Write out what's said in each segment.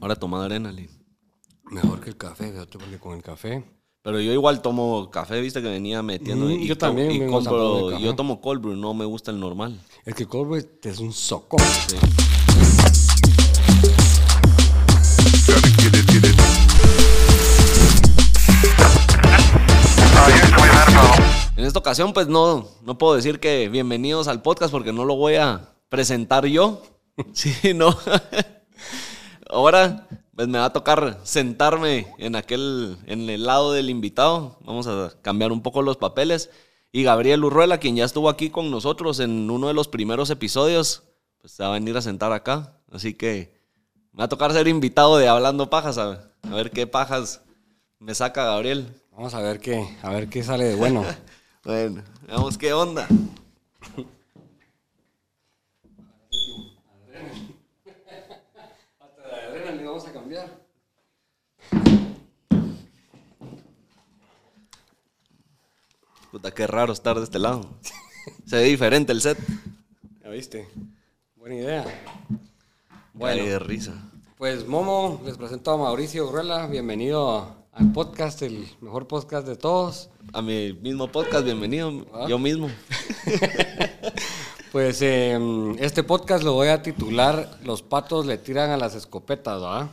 Ahora toma adrenalina. Mejor que el café, fíjate, porque con el café. Pero yo igual tomo café, viste que venía metiendo. Mm, y yo también y compro- yo tomo cold brew, no me gusta el normal. El que cold brew es un soco. Sí. En esta ocasión, pues no, no puedo decir que bienvenidos al podcast porque no lo voy a presentar yo. Sí, no. Ahora, pues me va a tocar sentarme en aquel, en el lado del invitado. Vamos a cambiar un poco los papeles. Y Gabriel Urruela, quien ya estuvo aquí con nosotros en uno de los primeros episodios, pues se va a venir a sentar acá. Así que me va a tocar ser invitado de Hablando Pajas, a, a ver qué pajas me saca Gabriel. Vamos a ver qué, a ver qué sale de bueno. Bueno, veamos qué onda. Hasta la adrenalina le vamos a cambiar. Puta, qué raro estar de este lado. Se ve diferente el set. ¿Ya viste? Buena idea. Bueno. De risa. pues Momo, les presento a Mauricio Urruela. Bienvenido al podcast, el mejor podcast de todos. A mi mismo podcast, bienvenido. Ah. Yo mismo. Pues eh, este podcast lo voy a titular Los patos le tiran a las escopetas, ¿va?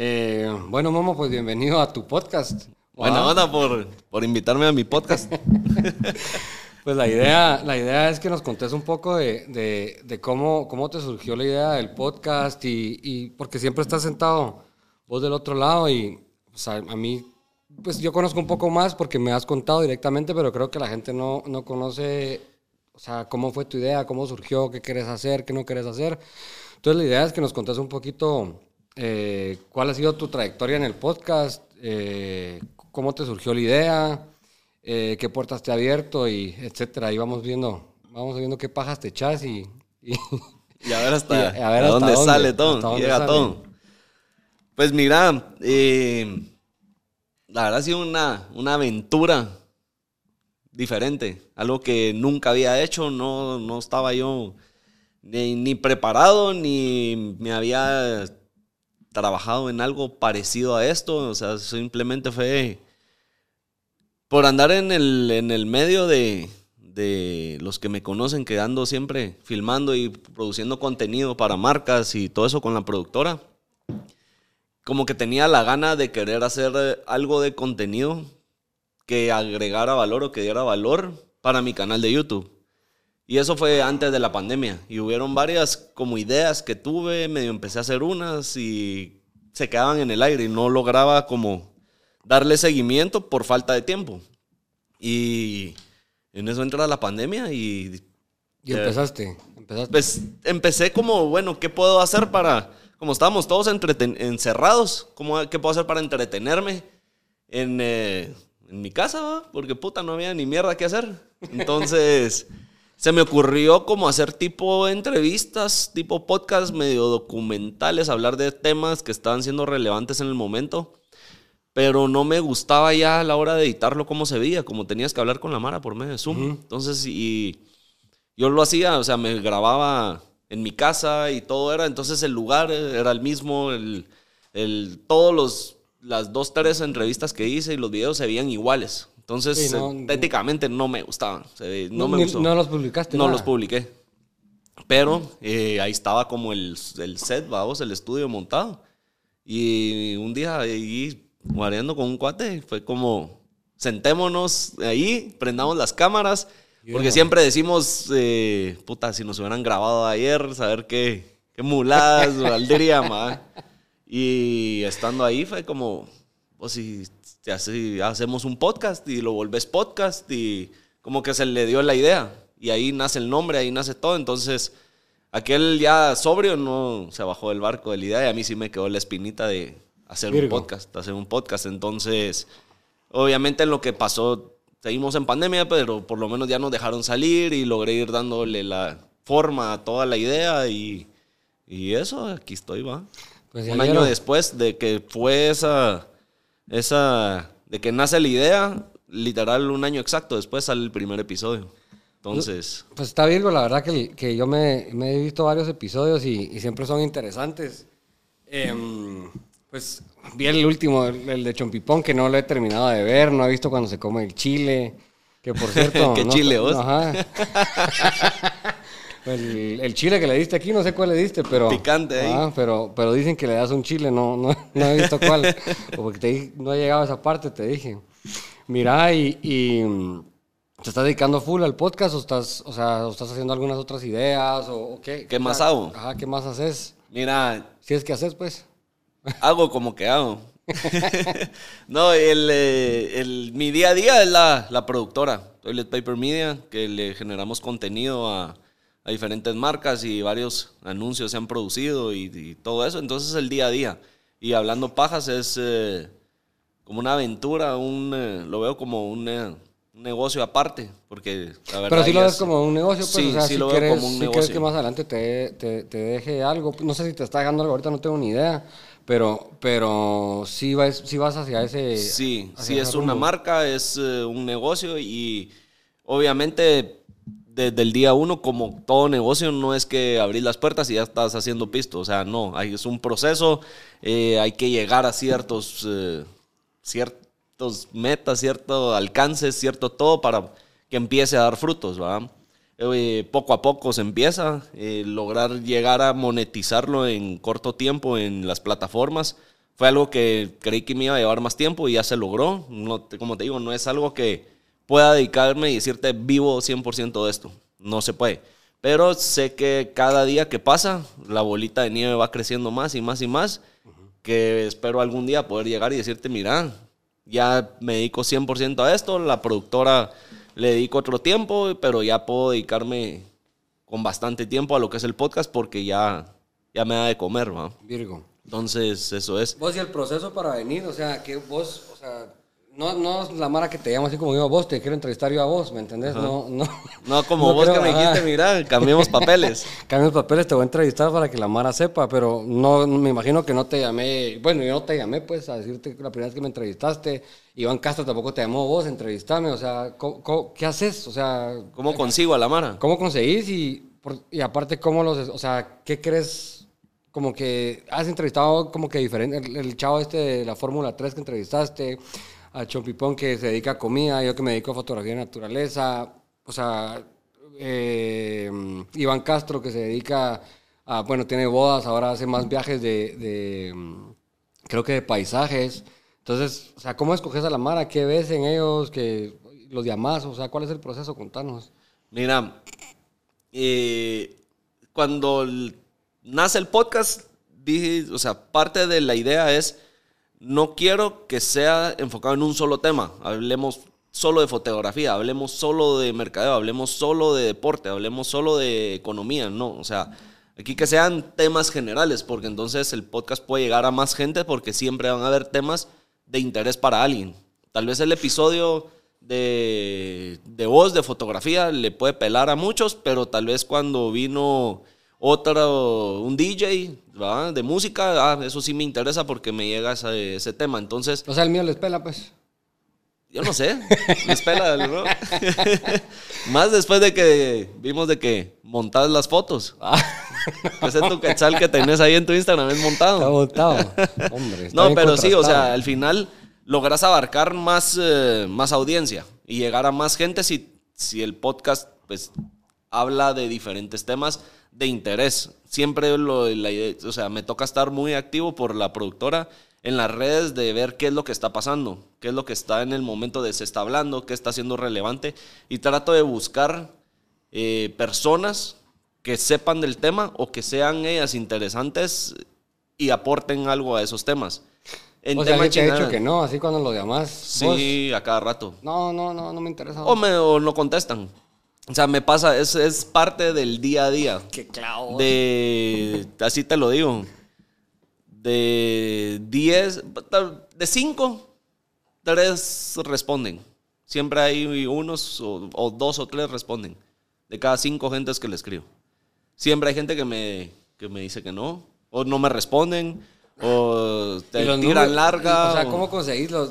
Eh, bueno, Momo, pues bienvenido a tu podcast. Buena onda por, por invitarme a mi podcast. Pues la idea, la idea es que nos contes un poco de, de- de cómo, cómo te surgió la idea del podcast y, y porque siempre estás sentado vos del otro lado y o sea, a mí, pues yo conozco un poco más porque me has contado directamente, pero creo que la gente no, no conoce, o sea, cómo fue tu idea, cómo surgió, qué quieres hacer, qué no quieres hacer. Entonces la idea es que nos contes un poquito eh, cuál ha sido tu trayectoria en el podcast, eh, cómo te surgió la idea, eh, qué puertas te ha abierto y etcétera. Y vamos viendo, vamos viendo qué pajas te echas y, y- Y a ver hasta, Y a ver hasta dónde, dónde, sale dónde Llega todo. Pues mira, la verdad ha sido una, una aventura diferente. Algo que nunca había hecho. No, no estaba yo ni, ni preparado ni me había trabajado en algo parecido a esto. O sea, simplemente fue por andar en el, en el medio de, de los que me conocen, que ando siempre filmando y produciendo contenido para marcas y todo eso con la productora. Como que tenía la gana de querer hacer eh, algo de contenido que agregara valor o que diera valor para mi canal de YouTube. Y eso fue antes de la pandemia. Y hubieron varias como ideas que tuve, medio empecé a hacer unas y se quedaban en el aire y no lograba como darle seguimiento por falta de tiempo. Y en eso entra la pandemia y y empezaste, empezaste. pues empecé como, bueno, ¿qué puedo hacer para, como estábamos todos encerrados, ¿cómo, ¿qué puedo hacer para entretenerme en, eh, en mi casa? va? Porque puta, no había ni mierda que hacer. Entonces, se me ocurrió como hacer tipo entrevistas, tipo podcast medio documentales, hablar de temas que estaban siendo relevantes en el momento. Pero no me gustaba ya a la hora de editarlo cómo se veía, como tenías que hablar con la Mara por medio de Zoom. Entonces, y yo lo hacía, o sea, me grababa en mi casa y todo era, entonces el lugar era el mismo, el, el, todos los, las dos, tres entrevistas que hice y los videos se veían iguales. Entonces, Sí, no- estéticamente no me gustaban, ve- no, me ni- gustó. no los publicaste. No nada. los publiqué. Pero eh, ahí estaba como el, el set, vamos, el estudio montado. Y un día ahí guareando con un cuate, fue como, sentémonos ahí, prendamos las cámaras, porque siempre decimos, eh, puta, si nos hubieran grabado ayer, saber qué, qué muladas valdría, ma. Y estando ahí fue como, pues si, si así hacemos un podcast y lo volvés podcast y como que se le dio la idea. Y ahí nace el nombre, ahí nace todo. Entonces, aquel ya sobrio no se bajó del barco de la idea y a mí sí me quedó la espinita de hacer Virgo. un podcast, hacer un podcast. Entonces, obviamente en lo que pasó, seguimos en pandemia, pero por lo menos ya nos dejaron salir y logré ir dándole la forma a toda la idea y, y eso, aquí estoy, va. Pues un año después de que fue esa, esa, de que nace la idea, literal un año exacto después sale el primer episodio. Entonces, Pues está Virgo, la verdad que, que yo me, me he visto varios episodios y, y siempre son interesantes. Em, pues vi el último, el, el de Chompipón, que no lo he terminado de ver, no he visto cuando se come el chile. Que por cierto. ¿Qué no- chile, vos? Ajá. El, el chile que le diste aquí, no sé cuál le diste, pero. Picante ahí. Ajá, pero, pero dicen que le das un chile, no, no, no he visto cuál. O Porque te no he llegado a esa parte, te dije. Mira, y, y, mm, ¿te estás dedicando full al podcast o estás, o sea, o estás haciendo algunas otras ideas o, o qué? ¿Qué O más hago? Ajá, ¿qué más haces? Mira, Si es que haces, pues. hago como que hago. no, el, eh, el- mi día a día es la, la productora, Toilet Paper Media, que le generamos contenido a, a diferentes marcas y varios anuncios se han producido y, y todo eso. Entonces el día a día. Y hablando pajas es eh, como una aventura, un, eh, lo veo como un, eh, un negocio aparte, porque la verdad Pero si lo ves es- como un negocio, pues, Sí, o sea, sí si, lo veo quieres, como un si quieres negocio. que más adelante te, te, te deje algo, no sé si te está dejando algo ahorita, no tengo ni idea, pero, pero sí, vas, sí vas hacia ese... Sí, hacia sí ese es una rumbo. marca, es eh, un negocio y obviamente desde el día uno, como todo negocio, no es que abrís las puertas y ya estás haciendo pisto. O sea, no, es un proceso, eh, hay que llegar a ciertos, eh, ciertos metas, cierto alcance, cierto todo para que empiece a dar frutos, ¿verdad? Eh, poco a poco se empieza, eh, lograr llegar a monetizarlo en corto tiempo en las plataformas. Fue algo que creí que me iba a llevar más tiempo y ya se logró. No, como te digo, no es algo que pueda dedicarme y decirte vivo 100% de esto. No se puede. Pero sé que cada día que pasa, la bolita de nieve va creciendo más y más y más. Que espero algún día poder llegar y decirte, mira, ya me dedico 100% a esto, la productora le dedico otro tiempo, pero ya puedo dedicarme con bastante tiempo a lo que es el podcast porque ya, ya me da de comer, ¿va? Virgo. Entonces, eso es. Vos y el proceso para venir, o sea, que vos, o sea, no, no es la mara que te llama así como yo, vos te quiero entrevistar yo a vos, ¿me entendés? No, no. No como No vos creo, que me dijiste, mira, cambiemos papeles. Cambio los papeles, te voy a entrevistar para que la Mara sepa, pero no, me imagino que no te llamé, bueno, yo no te llamé pues a decirte la primera vez que me entrevistaste, Iván Castro tampoco te llamó vos, entrevistame, o sea, ¿cómo- cómo- qué haces? O sea, ¿Cómo consigo a la Mara? ¿cómo conseguís? Y, por- y aparte, ¿cómo los, o sea, qué crees? Como que has entrevistado como que diferente, el, el chavo este de la Fórmula 3 que entrevistaste, a Chompipón que se dedica a comida, yo que me dedico a fotografía de naturaleza, o sea, eh, Iván Castro que se dedica a, bueno, tiene bodas, ahora hace más viajes de, creo que de paisajes. Entonces, o sea, ¿cómo escoges a la Mara? ¿Qué ves en ellos? que ¿Los llamás? O sea, ¿cuál es el proceso? Contanos. Mira, eh, cuando nace el podcast, dije, o sea, parte de la idea es, no quiero que sea enfocado en un solo tema. Hablemos solo de fotografía, hablemos solo de mercadeo, hablemos solo de deporte, hablemos solo de economía, no, o sea, aquí que sean temas generales, porque entonces el podcast puede llegar a más gente porque siempre van a haber temas de interés para alguien. Tal vez el episodio de, de voz, de fotografía, le puede pelar a muchos, pero tal vez cuando vino otro, un DJ ¿verdad? de música, ah, eso sí me interesa porque me llega ese, ese tema. Entonces, O sea, el mío les pela, pues. yo no sé, les pela, ¿no? Más después de que vimos de que montás las fotos. Ese tu quetzal que tenés ahí en tu Instagram es montado. Está montado. Hombre, está No, pero sí, o sea, al final logras abarcar más, eh, más audiencia y llegar a más gente si, si el podcast pues habla de diferentes temas de interés. Siempre lo, la o sea, me toca estar muy activo por la productora en las redes de ver qué es lo que está pasando, qué es lo que está en el momento de se está hablando, qué está siendo relevante y trato de buscar eh, personas que sepan del tema o que sean ellas interesantes y aporten algo a esos temas. En o sea, tema alguien te ha dicho que no, así cuando lo llamas. Sí, a cada rato. no, no, no, no me interesa. O, me, o no contestan. O sea, me pasa, es, es parte del día a día. Qué clavo. De, así te lo digo, de 10, de 5, 3 responden. Siempre hay unos o, o dos o tres responden. De cada cinco gentes que le escribo. Siempre hay gente que me, que me dice que no, o no me responden, o te tiran números- larga. O sea, ¿cómo conseguís los.?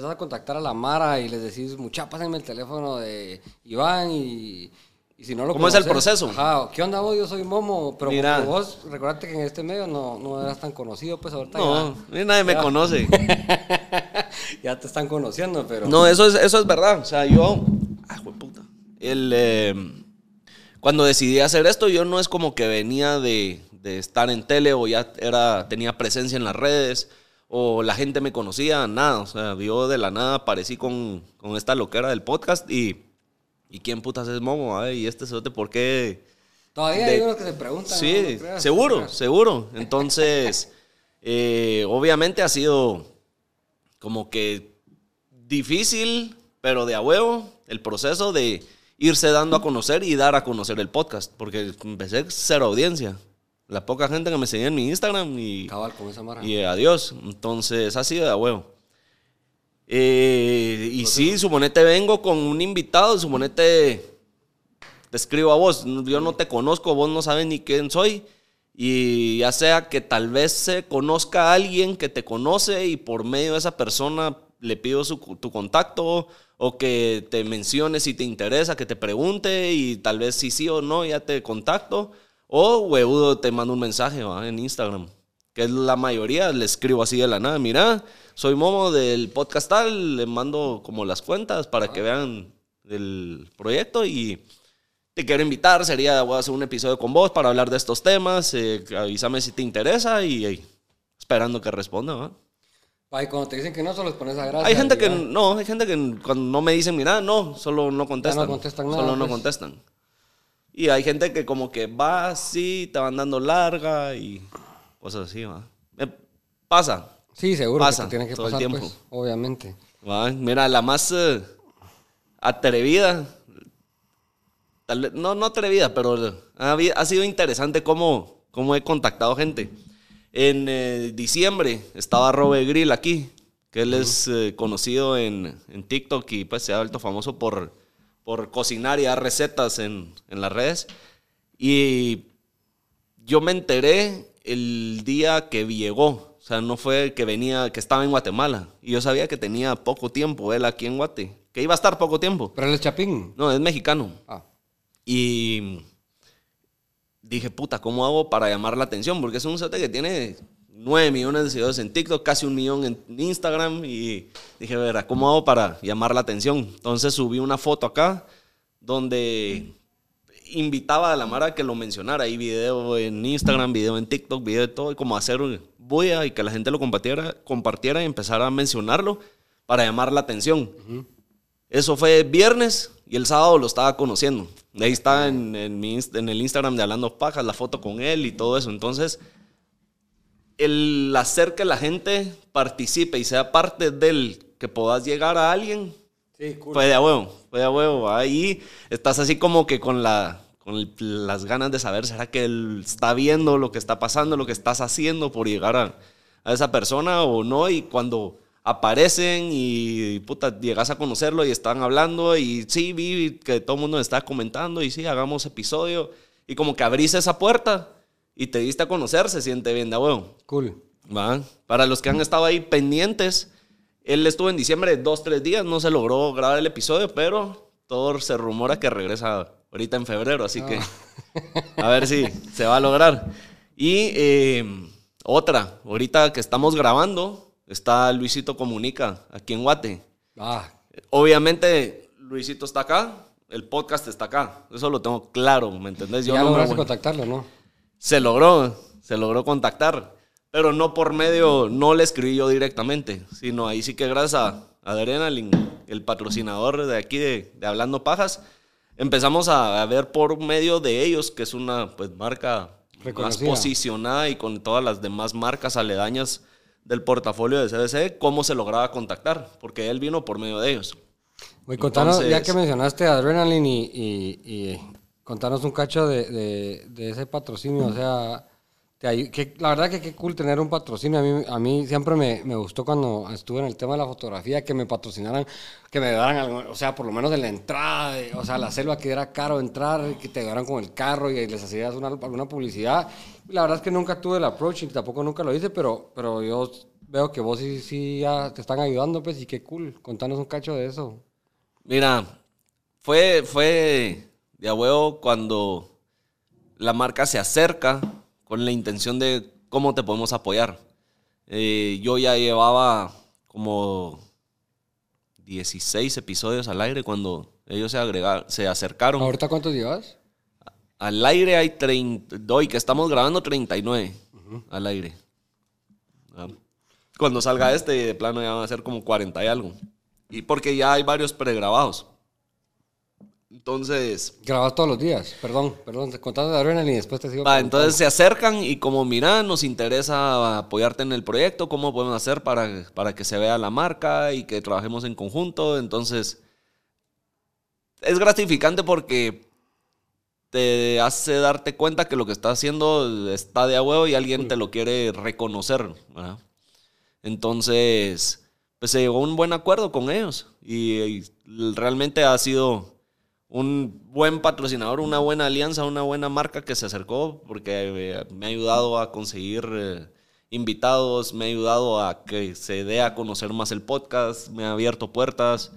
Empezás a contactar a la Mara y les decís, mucha, pásenme el teléfono de Iván y, Y si no lo ¿Cómo es el proceso? Ajá, ¿qué onda vos? Yo soy Momo, pero Mira. vos, recordate que en este medio no, no eras tan conocido, pues ahorita No, ya, ni nadie me conoce. ya te están conociendo, pero... No, eso es, eso es verdad. O sea, yo. Ah, puta. El, eh, cuando decidí hacer esto, yo no es como que venía de, de estar en tele o ya era, tenía presencia en las redes o la gente me conocía, nada. O sea, yo de la nada aparecí con, con esta loquera del podcast y. ¿Y quién putas es Momo? Ay, ¿Y este cerote por qué? Todavía de- hay unos que se preguntan. Sí, ¿no? No creas, seguro, seguro. Entonces, eh, obviamente ha sido como que difícil, pero de a huevo, el proceso de irse dando a conocer y dar a conocer el podcast, porque empecé cero audiencia. La poca gente que me seguía en mi Instagram y, Cabal con esa mara. y adiós. Entonces, ha sido de huevo. Eh, y sí, suponete vengo con un invitado, suponete te escribo a vos, yo no te conozco, vos no sabes ni quién soy. Y ya sea que tal vez se conozca a alguien que te conoce y por medio de esa persona le pido su- tu contacto o que te mencione si te interesa, que te pregunte y tal vez si sí o no ya te contacto. O huevudo te mando un mensaje ¿va? en Instagram, que es la mayoría, le escribo así de la nada, mira, soy Momo del podcast tal, le mando como las cuentas para que vean el proyecto y te quiero invitar, sería, voy a hacer un episodio con vos para hablar de estos temas, eh, avísame si te interesa y, esperando que responda. ¿va? Ay, cuando te dicen que no, solo les pones a gracia. Hay gente que no, hay gente que cuando no me dicen, mira, no, solo no contestan. contestan nada, Solo no pues. contestan. Y hay gente que como que va así, te van dando larga y cosas así, ¿va? Eh, pasa, Sí, seguro Pasa que tienen que todo el pasar, tiempo. pues, obviamente. ¿va? Mira, la más eh, atrevida, tal vez- no, no atrevida, pero ha, habi- ha sido interesante cómo, cómo he contactado gente. En eh, diciembre estaba Robe Grill aquí, que él es eh, conocido en, en TikTok y pues se ha vuelto famoso por, por cocinar y dar recetas en, en las redes. Y yo me enteré el día que llegó. O sea, no fue que venía, que estaba en Guatemala. Y yo sabía que tenía poco tiempo él aquí en Guate. Que iba a estar poco tiempo. Pero él es Chapín. No, es mexicano. Ah, Y dije, puta, ¿cómo hago para llamar la atención? Porque es un sete que tiene 9 millones de seguidores en TikTok, casi un millón en Instagram. Y dije, verá, ¿cómo hago para llamar la atención? Entonces subí una foto acá donde invitaba a la Mara que lo mencionara. Hay video en Instagram, video en TikTok, video de todo, y como hacer un bulla y que la gente lo compartiera, compartiera y empezara a mencionarlo para llamar la atención. Eso fue viernes y el sábado lo estaba conociendo. Ahí está en, en mi en el Instagram de Hablando Pajas, la foto con él y todo eso. Entonces, el hacer que la gente participe y sea parte del que puedas llegar a alguien, sí, cool. fue de huevo, fue de huevo. Ahí estás así como que con, la, con el- las ganas de saber, ¿será que él está viendo lo que está pasando, lo que estás haciendo por llegar a, a esa persona o no? Y cuando aparecen y puta, llegas a conocerlo y están hablando y sí, vi que todo el mundo está comentando y sí, hagamos episodio. Y como que abrís esa puerta y te diste a conocer, se siente bien de huevo. Cool. ¿va? Para los que han estado ahí pendientes, él estuvo en diciembre dos, tres días, no se logró grabar el episodio, pero todo se rumora que regresa ahorita en febrero, así que a ver si se va a lograr. Y eh, otra, ahorita que estamos grabando, está Luisito Comunica aquí en Guate. Ah, Obviamente, Luisito está acá, el podcast está acá, eso lo tengo claro, ¿me entendés? ya no me lograste voy- contactarlo, ¿no? Se logró, se logró contactar, pero no por medio, no le escribí yo directamente, sino ahí sí que gracias a Adrenaline, el patrocinador de aquí de, de Hablando Pajas, empezamos a, a ver por medio de ellos, que es una pues marca más posicionada y con todas las demás marcas aledañas del portafolio de CDC, cómo se lograba contactar, porque él vino por medio de ellos. Güey, contanos, ya que mencionaste Adrenaline y, y, y contanos un cacho de, de, ese patrocinio, o sea, que, la verdad que qué cool tener un patrocinio, a mí, a mí siempre me, me gustó cuando estuve en el tema de la fotografía, que me patrocinaran, que me daran, o sea, por lo menos en la entrada, o sea, la selva que era caro entrar, que te llevaran con el carro y les hacías una, alguna publicidad. La verdad es que nunca tuve el approach y tampoco nunca lo hice, pero, pero yo veo que vos sí, sí ya te están ayudando, pues, y qué cool, contanos un cacho de eso. Mira, fue, fue de a huevo cuando la marca se acerca con la intención de cómo te podemos apoyar. Eh, yo ya llevaba como 16 episodios al aire cuando ellos se, agregaron, se acercaron. ¿Ahorita cuántos llevas? Al aire hay 30, hoy que estamos grabando 39 al aire. Ah. Cuando salga este, de plano ya van a ser como 40 y algo. Y porque ya hay varios pregrabados. Entonces. Grabas todos los días, perdón, perdón, contando de Adrenaline y después te sigo. Va, entonces se acercan y como mira, nos interesa apoyarte en el proyecto, cómo podemos hacer para, para que se vea la marca y que trabajemos en conjunto. Entonces, es gratificante porque te hace darte cuenta que lo que estás haciendo está de a huevo y alguien te lo quiere reconocer. ¿verdad? Entonces, pues se llegó a un buen acuerdo con ellos y, y realmente ha sido un buen patrocinador, una buena alianza, una buena marca que se acercó porque eh, me ha ayudado a conseguir eh, invitados, me ha ayudado a que se dé a conocer más el podcast, me ha abierto puertas.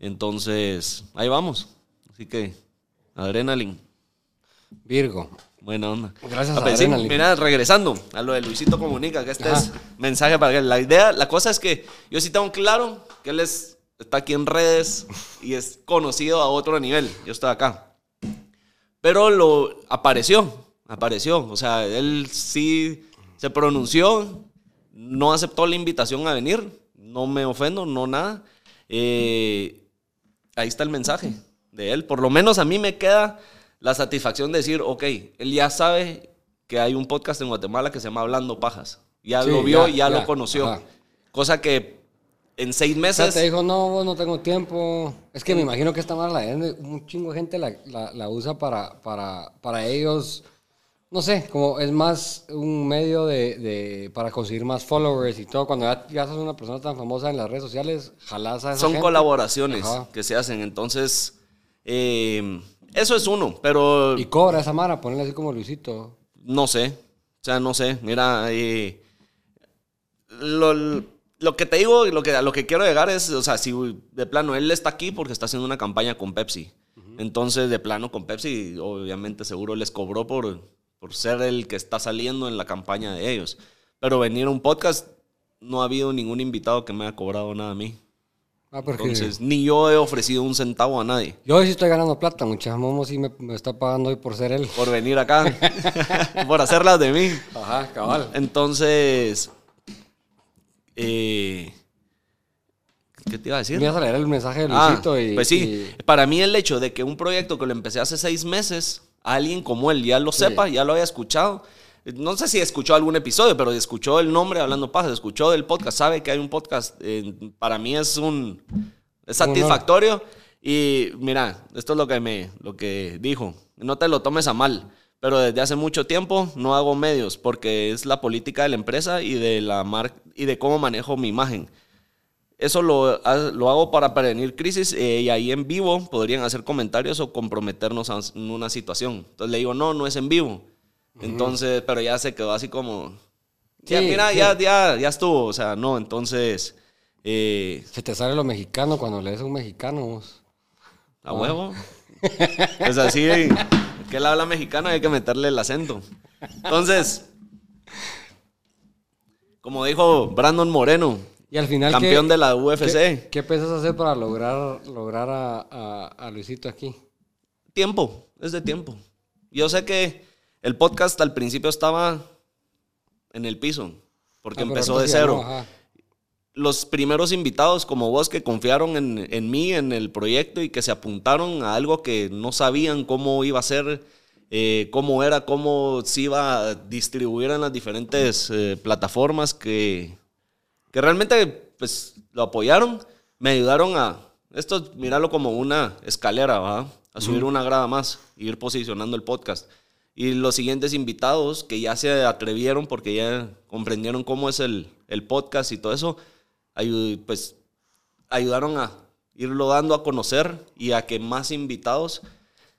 Entonces, ahí vamos. Así que, Adrenaline. Virgo. Buena onda. Gracias a Ah, sí, mira, regresando a lo de Luisito Comunica, que este es mensaje para que la idea, la cosa es que yo sí tengo claro que él es, está aquí en redes y es conocido a otro nivel. Yo estoy acá. Pero lo apareció, apareció. O sea, él sí se pronunció, no aceptó la invitación a venir, no me ofendo, no nada. Eh, ahí está el mensaje de él. Por lo menos a mí me queda la satisfacción de decir, ok, él ya sabe que hay un podcast en Guatemala que se llama Hablando Pajas. Ya Sí, lo vio, ya, ya, ya, lo conoció. ajá. Cosa que en seis O sea, meses... te dijo, no, vos no tengo tiempo. Es que me imagino que esta mala la gente, un chingo de gente la, la- la usa para, para, para ellos. No sé, como es más un medio de, de- para conseguir más followers y todo. Cuando ya, ya sos una persona tan famosa en las redes sociales, jalás a esa son gente. colaboraciones Ajá. que se hacen. Entonces, eh, eso es uno, pero Y cobra esa mara, ponerle así como Luisito. no sé. O sea, no sé. Mira, eh, lo, lo que te digo, lo que, a lo que quiero llegar es, o sea, si de plano él está aquí porque está haciendo una campaña con Pepsi. Entonces, de plano con Pepsi, obviamente seguro les cobró por, por ser el que está saliendo en la campaña de ellos. Pero venir a un podcast, no ha habido ningún invitado que me haya cobrado nada a mí. Ah, porque Entonces, ni yo he ofrecido un centavo a nadie yo hoy sí estoy ganando plata, mucha Momo sí me, me está pagando hoy por ser él. por venir acá, por hacerlas de mí. Ajá, cabal. Entonces, eh, ¿qué te iba a decir? Me ibas a leer el mensaje de Ah, Luisito y... pues sí, y- para mí el hecho de que un proyecto que lo empecé hace seis meses, alguien como él ya lo sepa, ya lo haya escuchado. No sé si escuchó algún episodio, pero escuchó el nombre Hablando Pajas, escuchó del podcast, sabe que hay un podcast. eh, para mí es un es satisfactorio. Y mira, esto es lo que me lo que dijo. No te lo tomes a mal, pero desde hace mucho tiempo no hago medios porque es la política de la empresa y de la mar y de cómo manejo mi imagen. Eso lo, lo hago para prevenir crisis eh, y ahí en vivo podrían hacer comentarios o comprometernos a- en una situación. Entonces le digo, no, no es en vivo. Entonces, pero ya se quedó así como... ya, Sí, mira, sí. ya, ya, ya estuvo. O sea, no, entonces... eh, Se te sale lo mexicano cuando lees a un mexicano. vos. a huevo. Pues así, que él habla mexicano hay que meterle el acento. Entonces, como dijo Brandon Moreno, Y al final... campeón ¿qué- de la UFC. ¿Qué, qué piensas hacer para lograr, lograr a, a- a Luisito aquí? Tiempo, es de tiempo. Yo sé que el podcast al principio estaba en el piso, porque Ah, empezó de cero. no, ajá. Los primeros invitados como vos que confiaron en, en mí, en el proyecto y que se apuntaron a algo que no sabían cómo iba a ser, eh, cómo era, cómo se iba a distribuir en las diferentes eh, plataformas que, que realmente pues lo apoyaron, me ayudaron a, esto míralo como una escalera, ¿va? a subir una grada más, e ir posicionando el podcast. Y los siguientes invitados que ya se atrevieron porque ya comprendieron cómo es el, el podcast y todo eso, ayu- pues ayudaron a irlo dando a conocer y a que más invitados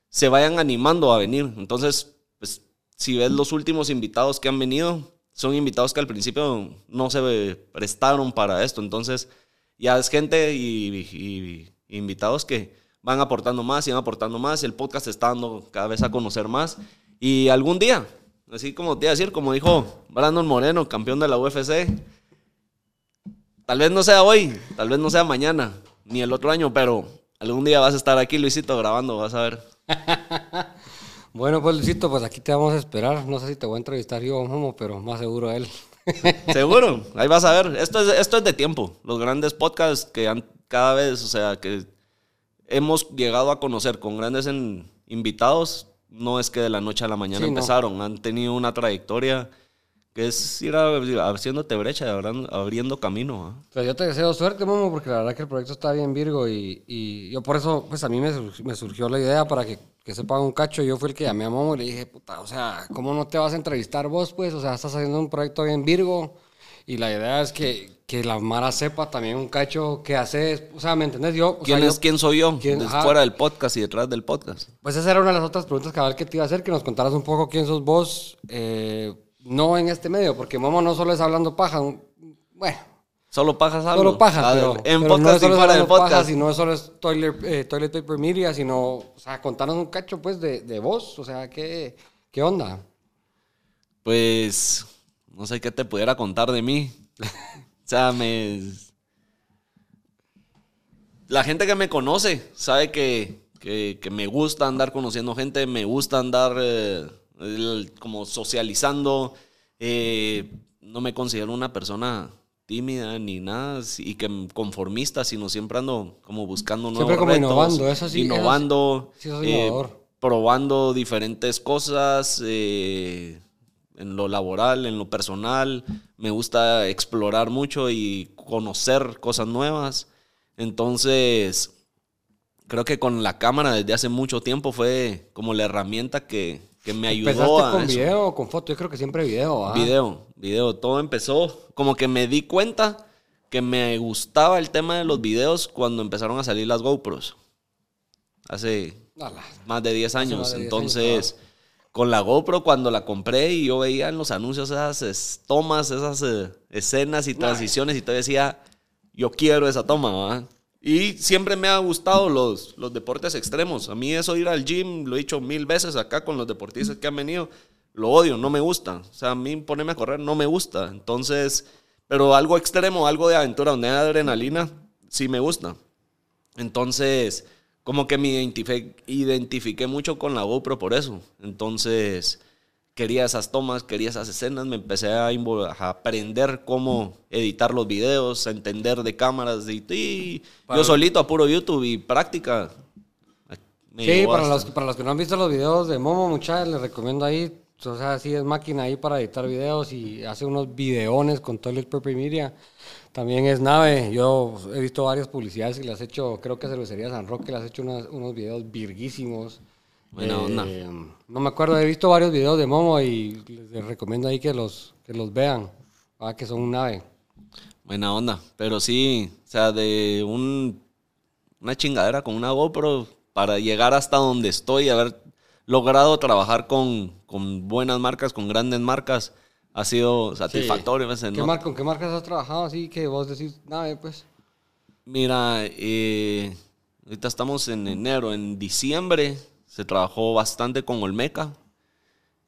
se vayan animando a venir. Entonces, pues si ves los últimos invitados que han venido, son invitados que al principio no se prestaron para esto. Entonces, ya es gente y invitados que van aportando más y van aportando más. El podcast está dando cada vez a conocer más. Y algún día, así como te iba a decir, como dijo Brandon Moreno, campeón de la UFC, tal vez no sea hoy, tal vez no sea mañana, ni el otro año, pero algún día vas a estar aquí, Luisito, grabando, vas a ver. bueno, pues Luisito, pues aquí te vamos a esperar. No sé si te voy a entrevistar yo o pero más seguro él. Seguro, ahí vas a ver. Esto es, esto es de tiempo. Los grandes podcasts que han cada vez, o sea, que hemos llegado a conocer con grandes invitados, no es que de la noche a la mañana empezaron, han tenido una trayectoria que es ir haciéndote brecha, abriendo, abriendo camino. Pues yo te deseo suerte, Momo, porque la verdad que el proyecto está bien virgo y, yo por eso, pues a mí me, surgió la idea para que, que se pague un cacho. Yo fui el que llamé a Momo y le dije, puta, o sea, ¿cómo no te vas a entrevistar vos, pues? O sea, estás haciendo un proyecto bien virgo y la idea es que, que la Mara sepa también un cacho qué haces. O sea, ¿me entendés? Yo, ¿Quién es quién soy yo? fuera del podcast y detrás del podcast. Pues esa era una de las otras preguntas cabal que te iba a hacer, que nos contaras un poco quién sos vos, eh, no en este medio, porque Momo no solo es hablando paja. Bueno. Solo pajas algo. Solo pajas, ah, pero, en podcast y fuera podcast. Pajas, y no solo es toilet, eh, toilet Paper Media, sino, o sea, contarnos un cacho, pues, de, de vos. O sea, ¿qué, ¿qué onda? Pues, no sé qué te pudiera contar de mí. o sea, me... La gente que me conoce sabe que, me gusta andar conociendo gente, me gusta andar eh, como socializando. Eh, no me considero una persona tímida ni nada y que conformista, sino siempre ando como buscando nuevos siempre como innovando, eso sí, innovando, eh, probando diferentes cosas en lo laboral, en lo personal. Me gusta explorar mucho y conocer cosas nuevas. Entonces, creo que con la cámara desde hace mucho tiempo fue como la herramienta que, que me ayudó a. con video o con foto? Yo creo que siempre video. Video, video. Todo empezó como que me di cuenta que me gustaba el tema de los videos cuando empezaron a salir las GoPros. Hace más de 10 años. Entonces con la GoPro cuando la compré y yo veía en los anuncios esas tomas, esas eh, escenas y transiciones y te decía, yo quiero esa toma, Y siempre me ha gustado los, los deportes extremos. A mí eso ir al gym, lo he dicho mil veces acá con los deportistas que han venido, lo odio, no me gusta. O sea, a mí ponerme a correr no me gusta. Entonces, pero algo extremo, algo de aventura donde hay adrenalina, sí me gusta. Entonces, como que me identifiqué, mucho con la GoPro por eso. Entonces, quería esas tomas, quería esas escenas, me empecé a, aprender cómo editar los videos, a entender de cámaras y, yo solito a puro YouTube y práctica. Sí, para los, para los que no han visto los videos de Momo, muchachos, les recomiendo ahí. O sea, sí es máquina ahí para editar videos y hace unos videones con todo el Paper Media. También es nave. Yo he visto varias publicidades y las he hecho, creo que a Cervecería San Roque las he hecho unos videos virguísimos. Buena eh, onda. No me acuerdo, he visto varios videos de Momo y les recomiendo ahí que los, que los vean, ah, que son un nave. Buena onda. Pero sí, o sea, de un, una chingadera con una GoPro para llegar hasta donde estoy, haber logrado trabajar con, con buenas marcas, con grandes marcas ha sido satisfactorio. ¿Qué mar ¿Con qué marcas has trabajado así que vos decís, nada, pues? Mira, eh, ahorita estamos en enero, en diciembre se trabajó bastante con Olmeca.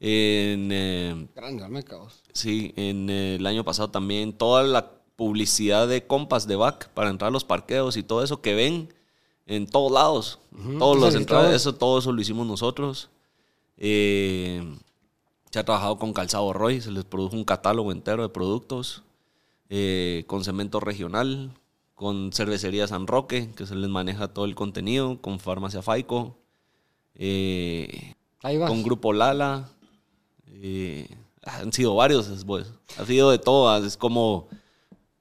En, eh, Grande Olmeca, vos. Sí, en eh, el año pasado también toda la publicidad de compas de back para entrar a los parqueos y todo eso que ven en todos lados. Todos los entradas, eso, todo eso lo hicimos nosotros. Eh, se ha trabajado con Calzado Roy, se les produjo un catálogo entero de productos, eh, con Cemento Regional, con Cervecería San Roque, que se les maneja todo el contenido, con Farmacia Faico, eh, con Grupo Lala. Eh, han sido varios, pues, ha sido de todo, es como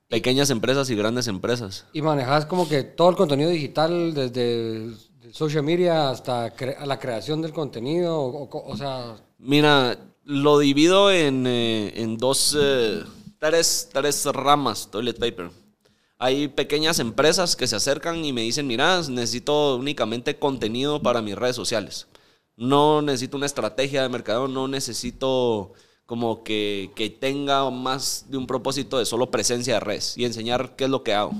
pequeñas empresas y grandes empresas. Y manejas como que todo el contenido digital desde social media hasta la creación del contenido, o, o sea... Mira, lo divido en, eh, dos, eh, tres, tres ramas, toilet paper. Hay pequeñas empresas que se acercan y me dicen, mira, necesito únicamente contenido para mis redes sociales. No necesito una estrategia de mercado, no necesito como que, que tenga más de un propósito de solo presencia de redes y enseñar qué es lo que hago.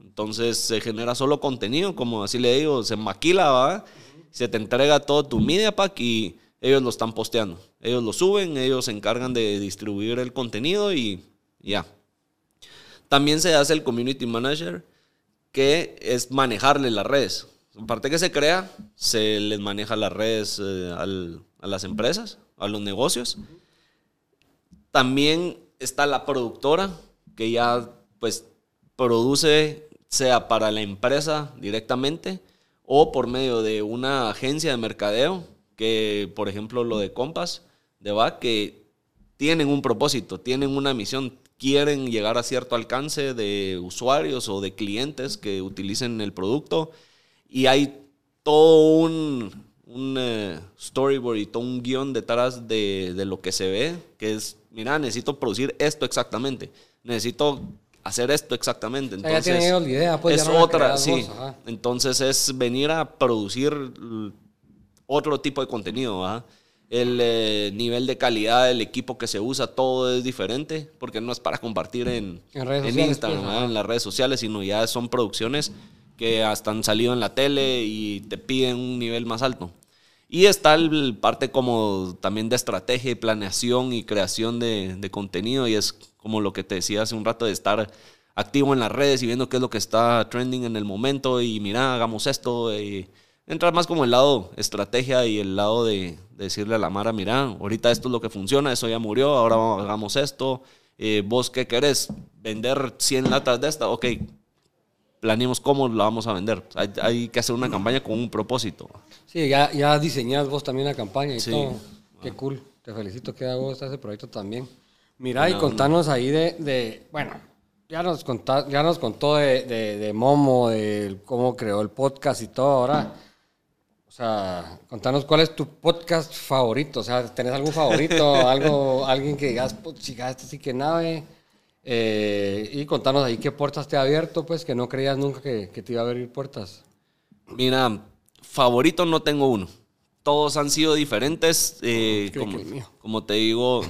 Entonces se genera solo contenido, como así le digo, se maquila, ¿va? Se te entrega todo tu media pack y ellos lo están posteando. Ellos lo suben, ellos se encargan de distribuir el contenido y ya. También se hace el community manager, que es manejarle las redes. Aparte que se crea, se les maneja las redes eh, al- a las empresas, a los negocios. También está la productora, que ya pues produce, sea para la empresa directamente o por medio de una agencia de mercadeo, que por ejemplo lo de Compass, de va, que tienen un propósito, tienen una misión, quieren llegar a cierto alcance de usuarios o de clientes que utilicen el producto y hay todo un, un eh, storyboard y todo un guion detrás de, de lo que se ve, que es, mira, necesito producir esto exactamente, necesito hacer esto exactamente. sea, ya tienen la idea, pues, ya es no la otra, sí. vos. Entonces es venir a producir otro tipo de contenido, ¿verdad? El eh, nivel de calidad del equipo que se usa, todo es diferente, porque no es para compartir en, En redes sociales, Instagram, pues, ajá. en las redes sociales, sino ya son producciones que hasta han salido en la tele y te piden un nivel más alto. Y está el parte como también de estrategia y planeación y creación de, de contenido y es como lo que te decía hace un rato de estar activo en las redes y viendo qué es lo que está trending en el momento y mira, hagamos esto. Y entrar más como el lado estrategia y el lado de, de decirle a la Mara, mira, ahorita esto es lo que funciona, eso ya murió, ahora vamos- hagamos esto. Eh, ¿Vos qué querés? ¿Vender 100 latas de esta? Ok, planeemos cómo la vamos a vender. Hay, hay que hacer una campaña con un propósito. Sí, ya, ya diseñás vos también la campaña y Sí. todo. Qué cool. Te felicito que hago ese proyecto también. Mira, y contanos ahí de, de- bueno, ya nos, contá- ya nos contó de, de, de Momo, de cómo creó el podcast y todo. Ahora, sea, contanos cuál es tu podcast favorito. O sea, ¿tenés algún favorito? algo, alguien que digas, pues chica, este sí que nave. Eh, y contanos ahí qué puertas te ha abierto, pues, que no creías nunca que, que te iba a abrir puertas. Mira, favorito no tengo uno. Todos han sido diferentes. eh, como, como te digo,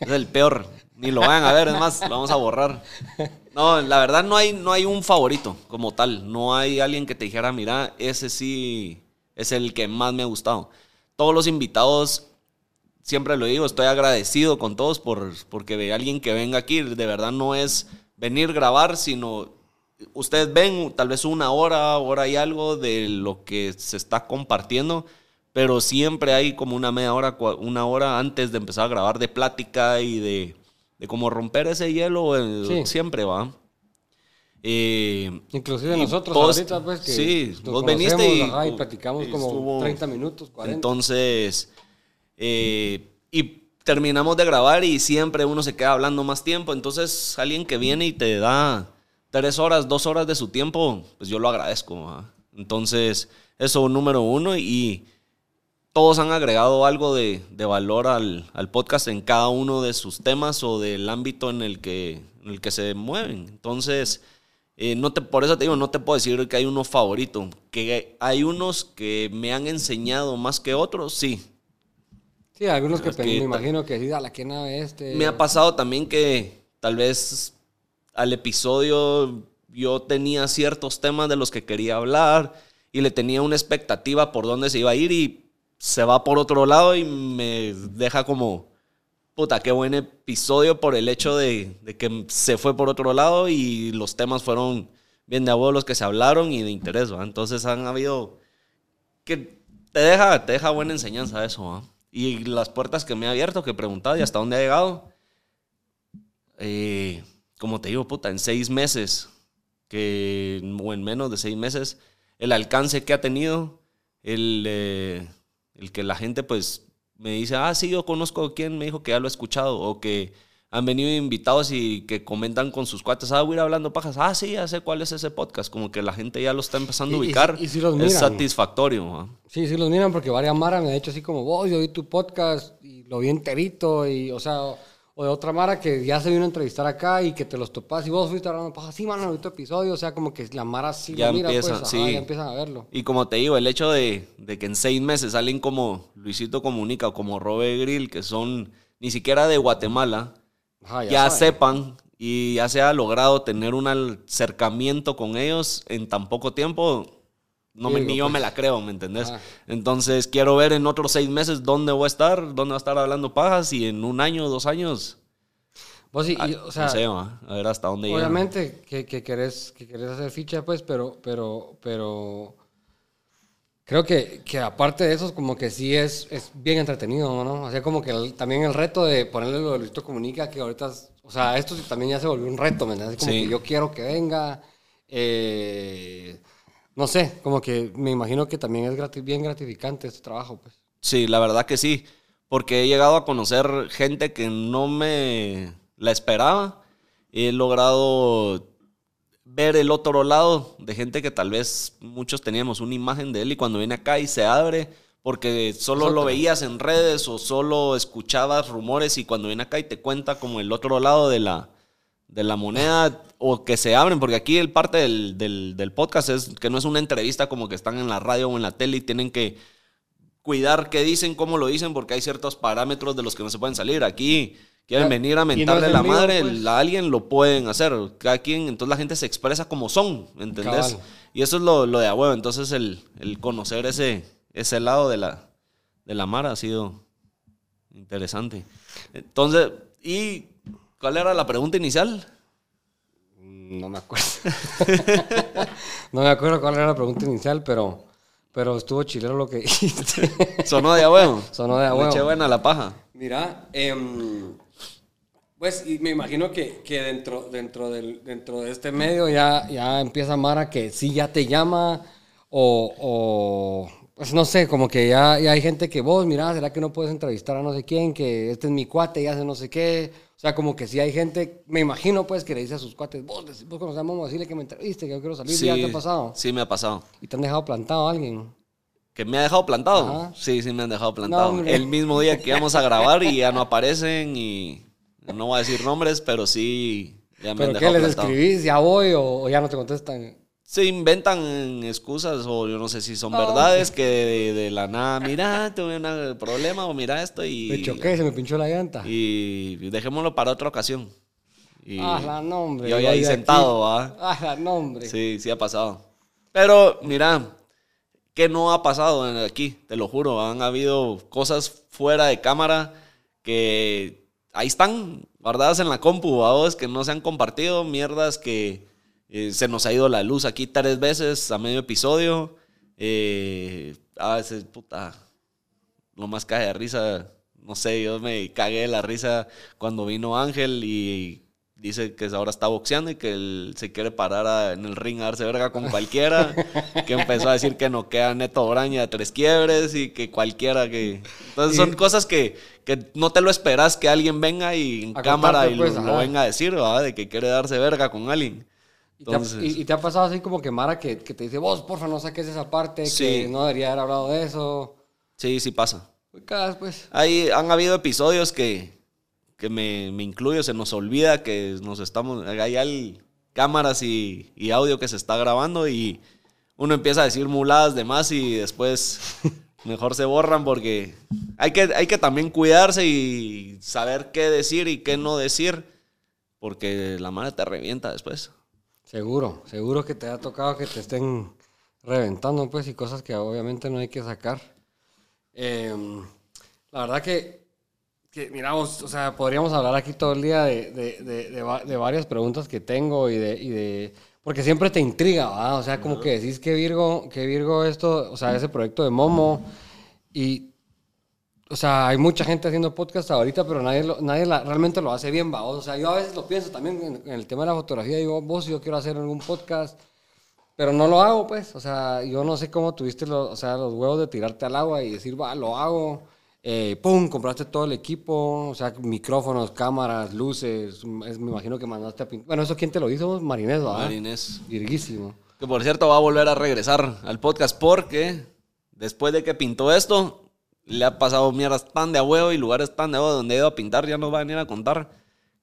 es el peor. Ni lo van a ver, es más, lo vamos a borrar. No, la verdad no hay, no hay un favorito como tal. No hay alguien que te dijera, mira, ese sí es el que más me ha gustado. Todos los invitados, siempre lo digo, estoy agradecido con todos por, porque alguien que venga aquí, de verdad no es venir grabar, sino ustedes ven tal vez una hora, hora y algo de lo que se está compartiendo, pero siempre hay como una media hora, una hora antes de empezar a grabar de plática y de, de cómo romper ese hielo, eh, Sí. siempre va. Eh, Inclusive nosotros vos- ahorita, pues, que sí, vos veniste y- ajá, y platicamos y como estuvo- 30 minutos, 40. Entonces, eh, y terminamos de grabar y siempre uno se queda hablando más tiempo. Entonces, alguien que viene y te da tres horas, dos horas de su tiempo, pues yo lo agradezco. Entonces, eso número uno. Y todos han agregado algo de, de valor al, al podcast en cada uno de sus temas o del ámbito en el que, en el que se mueven. Entonces, eh, no te, por eso te digo, no te puedo decir que hay uno favorito. Que hay unos que me han enseñado más que otros, sí. Sí, algunos que, me imagino que sí, a la que nave este. Me ha pasado también que tal vez al episodio yo tenía ciertos temas de los que quería hablar y le tenía una expectativa por dónde se iba a ir y se va por otro lado y me deja como, puta, qué buen episodio por el hecho de, que se fue por otro lado y los temas fueron bien de abuelos los que se hablaron y de interés, ¿va? Entonces han habido que te deja, te deja buena enseñanza eso, ¿va? Y las puertas que me ha abierto, que he preguntado y hasta dónde ha llegado. Eh, como te digo, puta, en seis meses, que, o en menos de seis meses, el alcance que ha tenido, el, eh, el que la gente pues me dice, ah, sí, yo conozco a quien me dijo que ya lo he escuchado, o que han venido invitados y que comentan con sus cuates, ah, voy a ir hablando pajas, ah, sí, ya sé cuál es ese podcast, como que la gente ya lo está empezando a Y- y ubicar, y si los es miran. satisfactorio. ¿va? Sí, sí los miran porque varias Mara me ha dicho así como, vos, yo vi tu podcast y lo vi enterito y, o sea, o, de otra Mara que ya se vino a entrevistar acá y que te los topas y vos fuiste hablando paja, sí, mano, tu episodio, o sea, como que la Mara sí Ya lo mira, empieza, pues, ajá, sí. ya empiezan a verlo. Y como te digo, el hecho de, de que en seis meses salen como Luisito Comunica o como Robe Grill, que son ni siquiera de Guatemala, Ajá, ya, saben. sepan y ya se ha logrado tener un acercamiento con ellos en tan poco tiempo, no me, ni yo pues. me la creo, ¿me entendés? Ah. Entonces quiero ver en otros seis meses dónde voy a estar, dónde va a estar hablando pajas y en un año, dos años, Vos sí, ah, y, o sea, no sé, va, a ver hasta dónde obviamente que, que, querés, que querés hacer ficha, pues, pero, pero, pero creo que, que aparte de eso, como que sí es, es bien entretenido, ¿no? O sea, como que el- también el reto de ponerle lo de Luisito Comunica, que ahorita, o sea, esto también ya se volvió un reto, ¿me entiendes? Como Sí. que yo quiero que venga, eh, no sé, como que me imagino que también es bien gratificante este trabajo, pues. Sí, la verdad que sí, porque he llegado a conocer gente que no me la esperaba. He logrado ver el otro lado de gente que tal vez muchos teníamos una imagen de él y cuando viene acá y se abre, porque solo lo veías en redes o solo escuchabas rumores y cuando viene acá y te cuenta como el otro lado de la, de la moneda o que se abren, porque aquí el parte del, del, del podcast es que no es una entrevista como que están en la radio o en la tele y tienen que cuidar qué dicen, cómo lo dicen, porque hay ciertos parámetros de los que no se pueden salir. Aquí quieren venir a no mentarle en la madre pues. a alguien, lo pueden hacer. Cada quien, entonces la gente se expresa como son, ¿me ¿entendés? Cabal. Y eso es lo, lo de a huevo. Entonces el, el conocer ese, ese lado de la, de la Mara ha sido interesante. Entonces, ¿y cuál era la pregunta inicial? No me acuerdo. no me acuerdo cuál era la pregunta inicial, pero, pero estuvo chilero lo que dijiste. Sonó de huevo. Sonó de huevo. buena la paja. Mira, em, pues y me imagino que, que dentro, dentro, del, dentro de este medio ya, ya empieza Mara que sí ya te llama o, o, pues no sé, como que ya, ya hay gente que vos, mira, ¿será que no puedes entrevistar a no sé quién? Que este es mi cuate y hace no sé qué. O sea, como que sí hay gente, me imagino pues que le dice a sus cuates, vos, vos cuando vamos a decirle que me entreviste, que yo quiero salir, ya te ha pasado. sí me ha pasado. Y te han dejado plantado a alguien. ¿Que me ha dejado plantado? Ajá. Sí, sí me han dejado plantado. el mismo día que íbamos a grabar y ya no aparecen y no voy a decir nombres, pero sí ya me han ¿Pero qué dejado les plantado. escribís? ¿Ya voy o, o ya no te contestan? Se inventan excusas o yo no sé si son Ah, verdades que de, de la nada, mira, tuve un problema o mira esto y... Me choqué, se me pinchó la llanta. Y dejémoslo para otra ocasión. Y Ah, la nombre. yo ahí sentado, ¿va? Ah, la nombre. Sí, sí ha pasado. Pero mira, ¿qué no ha pasado aquí? Te lo juro, han habido cosas fuera de cámara que ahí están, guardadas en la compu, vos, que no se han compartido, mierdas que eh, se nos ha ido la luz aquí tres veces a medio episodio. Eh, a veces, puta, lo más cae de risa, no sé, yo me cagué de la risa cuando vino Ángel y dice que ahora está boxeando y que él se quiere parar a- en el ring a darse verga con cualquiera, que empezó a decir que no queda Neto Braña a tres quiebres y que cualquiera que... Entonces son Y- cosas que, que no te lo esperas que alguien venga y en cámara contarte, y pues, lo, lo venga a decir, ¿verdad? De que quiere darse verga con alguien. ¿Y, te ha, Entonces- y- y te ha pasado así como que Mara que, que te dice, vos, porfa, no saques esa parte, Sí. que no debería haber hablado de eso? Sí, sí pasa. Pues, pues. Hay, han habido episodios que, que me, me incluyo, se nos olvida que nos estamos, hay al- cámaras y, y audio que se está grabando y uno empieza a decir muladas de más y después mejor se borran porque hay que, hay que también cuidarse y saber qué decir y qué no decir porque la madre te revienta después. Seguro, seguro que te ha tocado que te estén reventando, pues, y cosas que obviamente no hay que sacar. Em, la verdad que, que, miramos, o sea, podríamos hablar aquí todo el día de, de- de- de va- de varias preguntas que tengo y de, y porque siempre te intriga, ¿va? O sea, como que decís que Virgo, que Virgo esto, o sea, ese proyecto de Momo, y, o sea, hay mucha gente haciendo podcast ahorita, pero nadie, lo- nadie la- realmente lo hace bien, ¿va? O sea, yo a veces lo pienso también en, en el tema de la fotografía, digo, vos, yo quiero hacer algún podcast, pero no lo hago, pues. O sea, yo no sé cómo tuviste los, o sea, los huevos de tirarte al agua y decir, va, lo hago. Eh, ¡Pum! Compraste todo el equipo, o sea, micrófonos, cámaras, luces. es- me imagino que mandaste a pintar. Bueno, ¿eso quién te lo hizo? Marinés, ¿verdad? Marinés. Virguísimo. Que por cierto va a volver a regresar al podcast porque después de que pintó esto, le ha pasado mierdas tan de a huevo y lugares tan de a huevo donde ha ido a pintar, ya nos va a venir a contar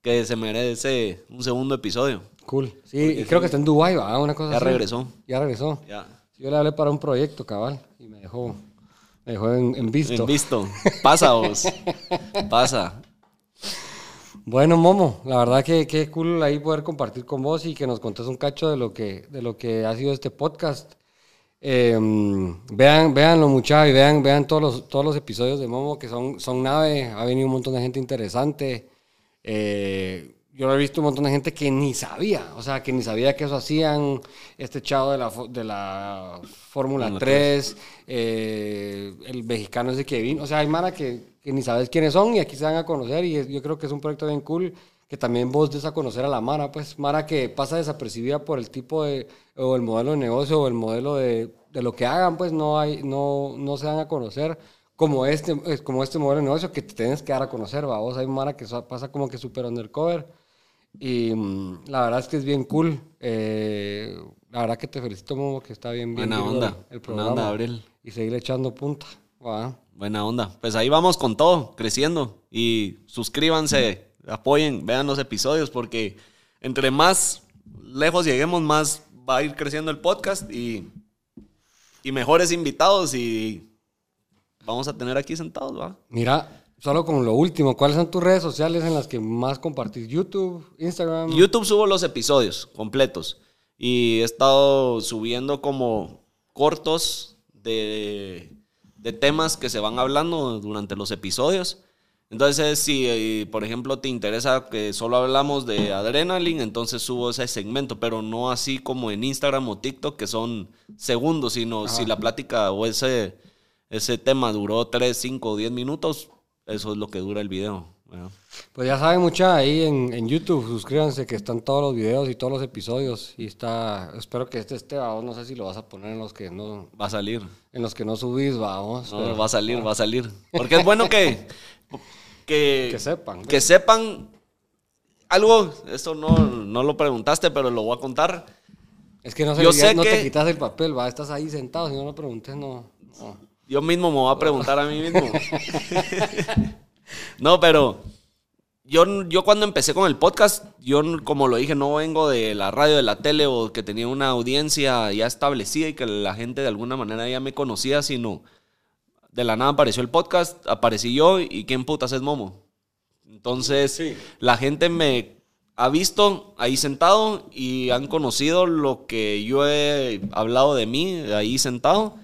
que se merece un segundo episodio. Cool. Sí, y creo que está en Dubái, ¿va? Una cosa Ya así. regresó. Ya regresó. Ya. Yo le hablé para un proyecto, cabal, y me dejó, me dejó en, en visto. En visto. Pasa vos. Pasa. Bueno, Momo, la verdad que qué cool ahí poder compartir con vos y que nos contes un cacho de lo que, de lo que ha sido este podcast. Eh, vean, veanlo muchachos y vean, vean todos los, todos los episodios de Momo que son, son nave, ha venido un montón de gente interesante. Eh, yo he visto un montón de gente que ni sabía, o sea, que ni sabía que eso hacían, este chavo de la, de la Fórmula 3, eh, el mexicano ese que vino, o sea, hay mara que, que, ni sabes quiénes son y aquí se van a conocer y yo creo que es un proyecto bien cool que también vos des a conocer a la mara, pues mara que pasa desapercibida por el tipo de, o el modelo de negocio o el modelo de, de lo que hagan, pues no, hay, no, no se dan a conocer como este, como este modelo de negocio que te tienes que dar a conocer, va. Vos hay Mara que pasa como que súper undercover. Y mm, la verdad es que es bien cool. Eh, la verdad que te felicito, Momo, que está bien, bien. Buena onda. El programa. Buena onda, Abril. Y seguir echando punta. Buena onda. Pues ahí vamos con todo, creciendo. Y suscríbanse, apoyen, vean los episodios, porque entre más lejos lleguemos, más va a ir creciendo el podcast y, y mejores invitados y vamos a tener aquí sentados, ¿va? Mira, solo como lo último, ¿cuáles son tus redes sociales en las que más compartís? ¿YouTube, Instagram? YouTube subo los episodios completos y he estado subiendo como cortos de, de temas que se van hablando durante los episodios. Entonces, si eh, por ejemplo te interesa que solo hablamos de adrenaline, entonces subo ese segmento, pero no así como en Instagram o TikTok, que son segundos, sino si la plática o ese ese tema duró 3, 5 10 minutos, eso es lo que dura el video. Pues ya saben mucha ahí en, YouTube, suscríbanse que están todos los videos y todos los episodios y está, espero que este esté, vamos, no sé si lo vas a poner en los que no... Va a salir. En los que no subís, vamos. No, va a salir, va a salir. Porque es bueno que... Que, que sepan. Que sepan algo, esto no, no lo preguntaste, pero lo voy a contar. Es que no, sé, Yo sé no te quitas el papel, va, estás ahí sentado, si no lo preguntes, no. Yo mismo me voy a preguntar a mí mismo. no, pero yo, yo cuando empecé con el podcast, yo como lo dije, no vengo de la radio, de la tele o que tenía una audiencia ya establecida y que la gente de alguna manera ya me conocía, sino de la nada apareció el podcast, aparecí yo y ¿quién putas es Momo? Entonces, la gente me ha visto ahí sentado y han conocido lo que yo he hablado de mí ahí sentado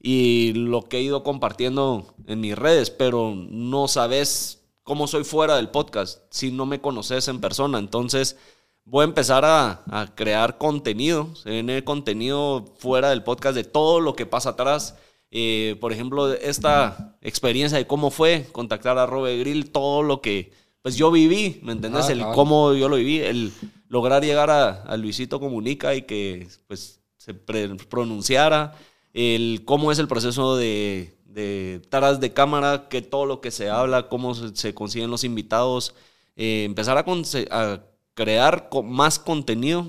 y lo que he ido compartiendo en mis redes, pero no sabes cómo soy fuera del podcast si no me conoces en persona. Entonces voy a empezar a, crear contenido, se viene contenido fuera del podcast de todo lo que pasa atrás. Eh, por ejemplo, esta experiencia de cómo fue contactar a Robe Grill, todo lo que pues yo viví, ¿me entendés? Ah, el cómo yo lo viví, el lograr llegar a, a Luisito Comunica y que pues se pronunciara el cómo es el proceso de, de taras de cámara, que todo lo que se habla, cómo se, consiguen los invitados, eh, empezar a, a crear más contenido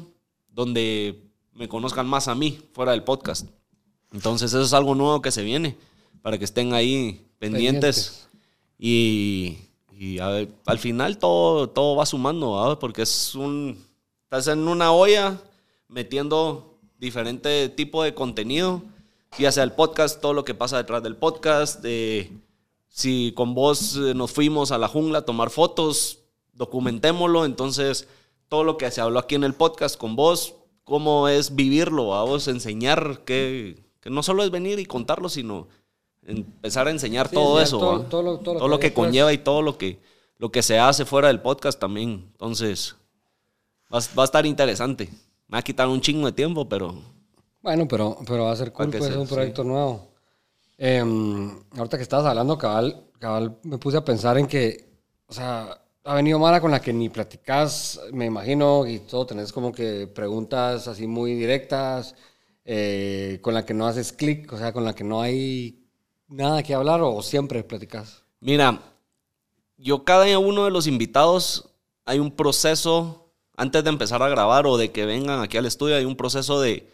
donde me conozcan más a mí fuera del podcast. Entonces eso es algo nuevo que se viene para que estén ahí pendientes, y, y al final todo, todo va sumando, porque es un, estás en una olla metiendo diferente tipo de contenido ya sea el podcast, todo lo que pasa detrás del podcast, si con vos eh, nos fuimos a la jungla a tomar fotos, documentémoslo, entonces todo lo que se habló aquí en el podcast con vos, cómo es vivirlo, a vos enseñar que, no solo es venir y contarlo, sino empezar a enseñar todo eso, todo, lo, que, conlleva y todo lo que, lo que se hace fuera del podcast también. Entonces, va, va a estar interesante. Me va a quitar un chingo de tiempo, pero bueno, pero, pero va a ser cool, pues es un proyecto nuevo. Em, ahorita que estabas hablando, cabal, cabal, me puse a pensar en que, o sea, ha venido Mara con la que ni platicas, me imagino, y todo tenés como que preguntas así muy directas, eh, con la que no haces clic, o sea, con la que no hay nada que hablar o siempre platicas. Mira, yo cada uno de los invitados hay un proceso, antes de empezar a grabar o de que vengan aquí al estudio, hay un proceso de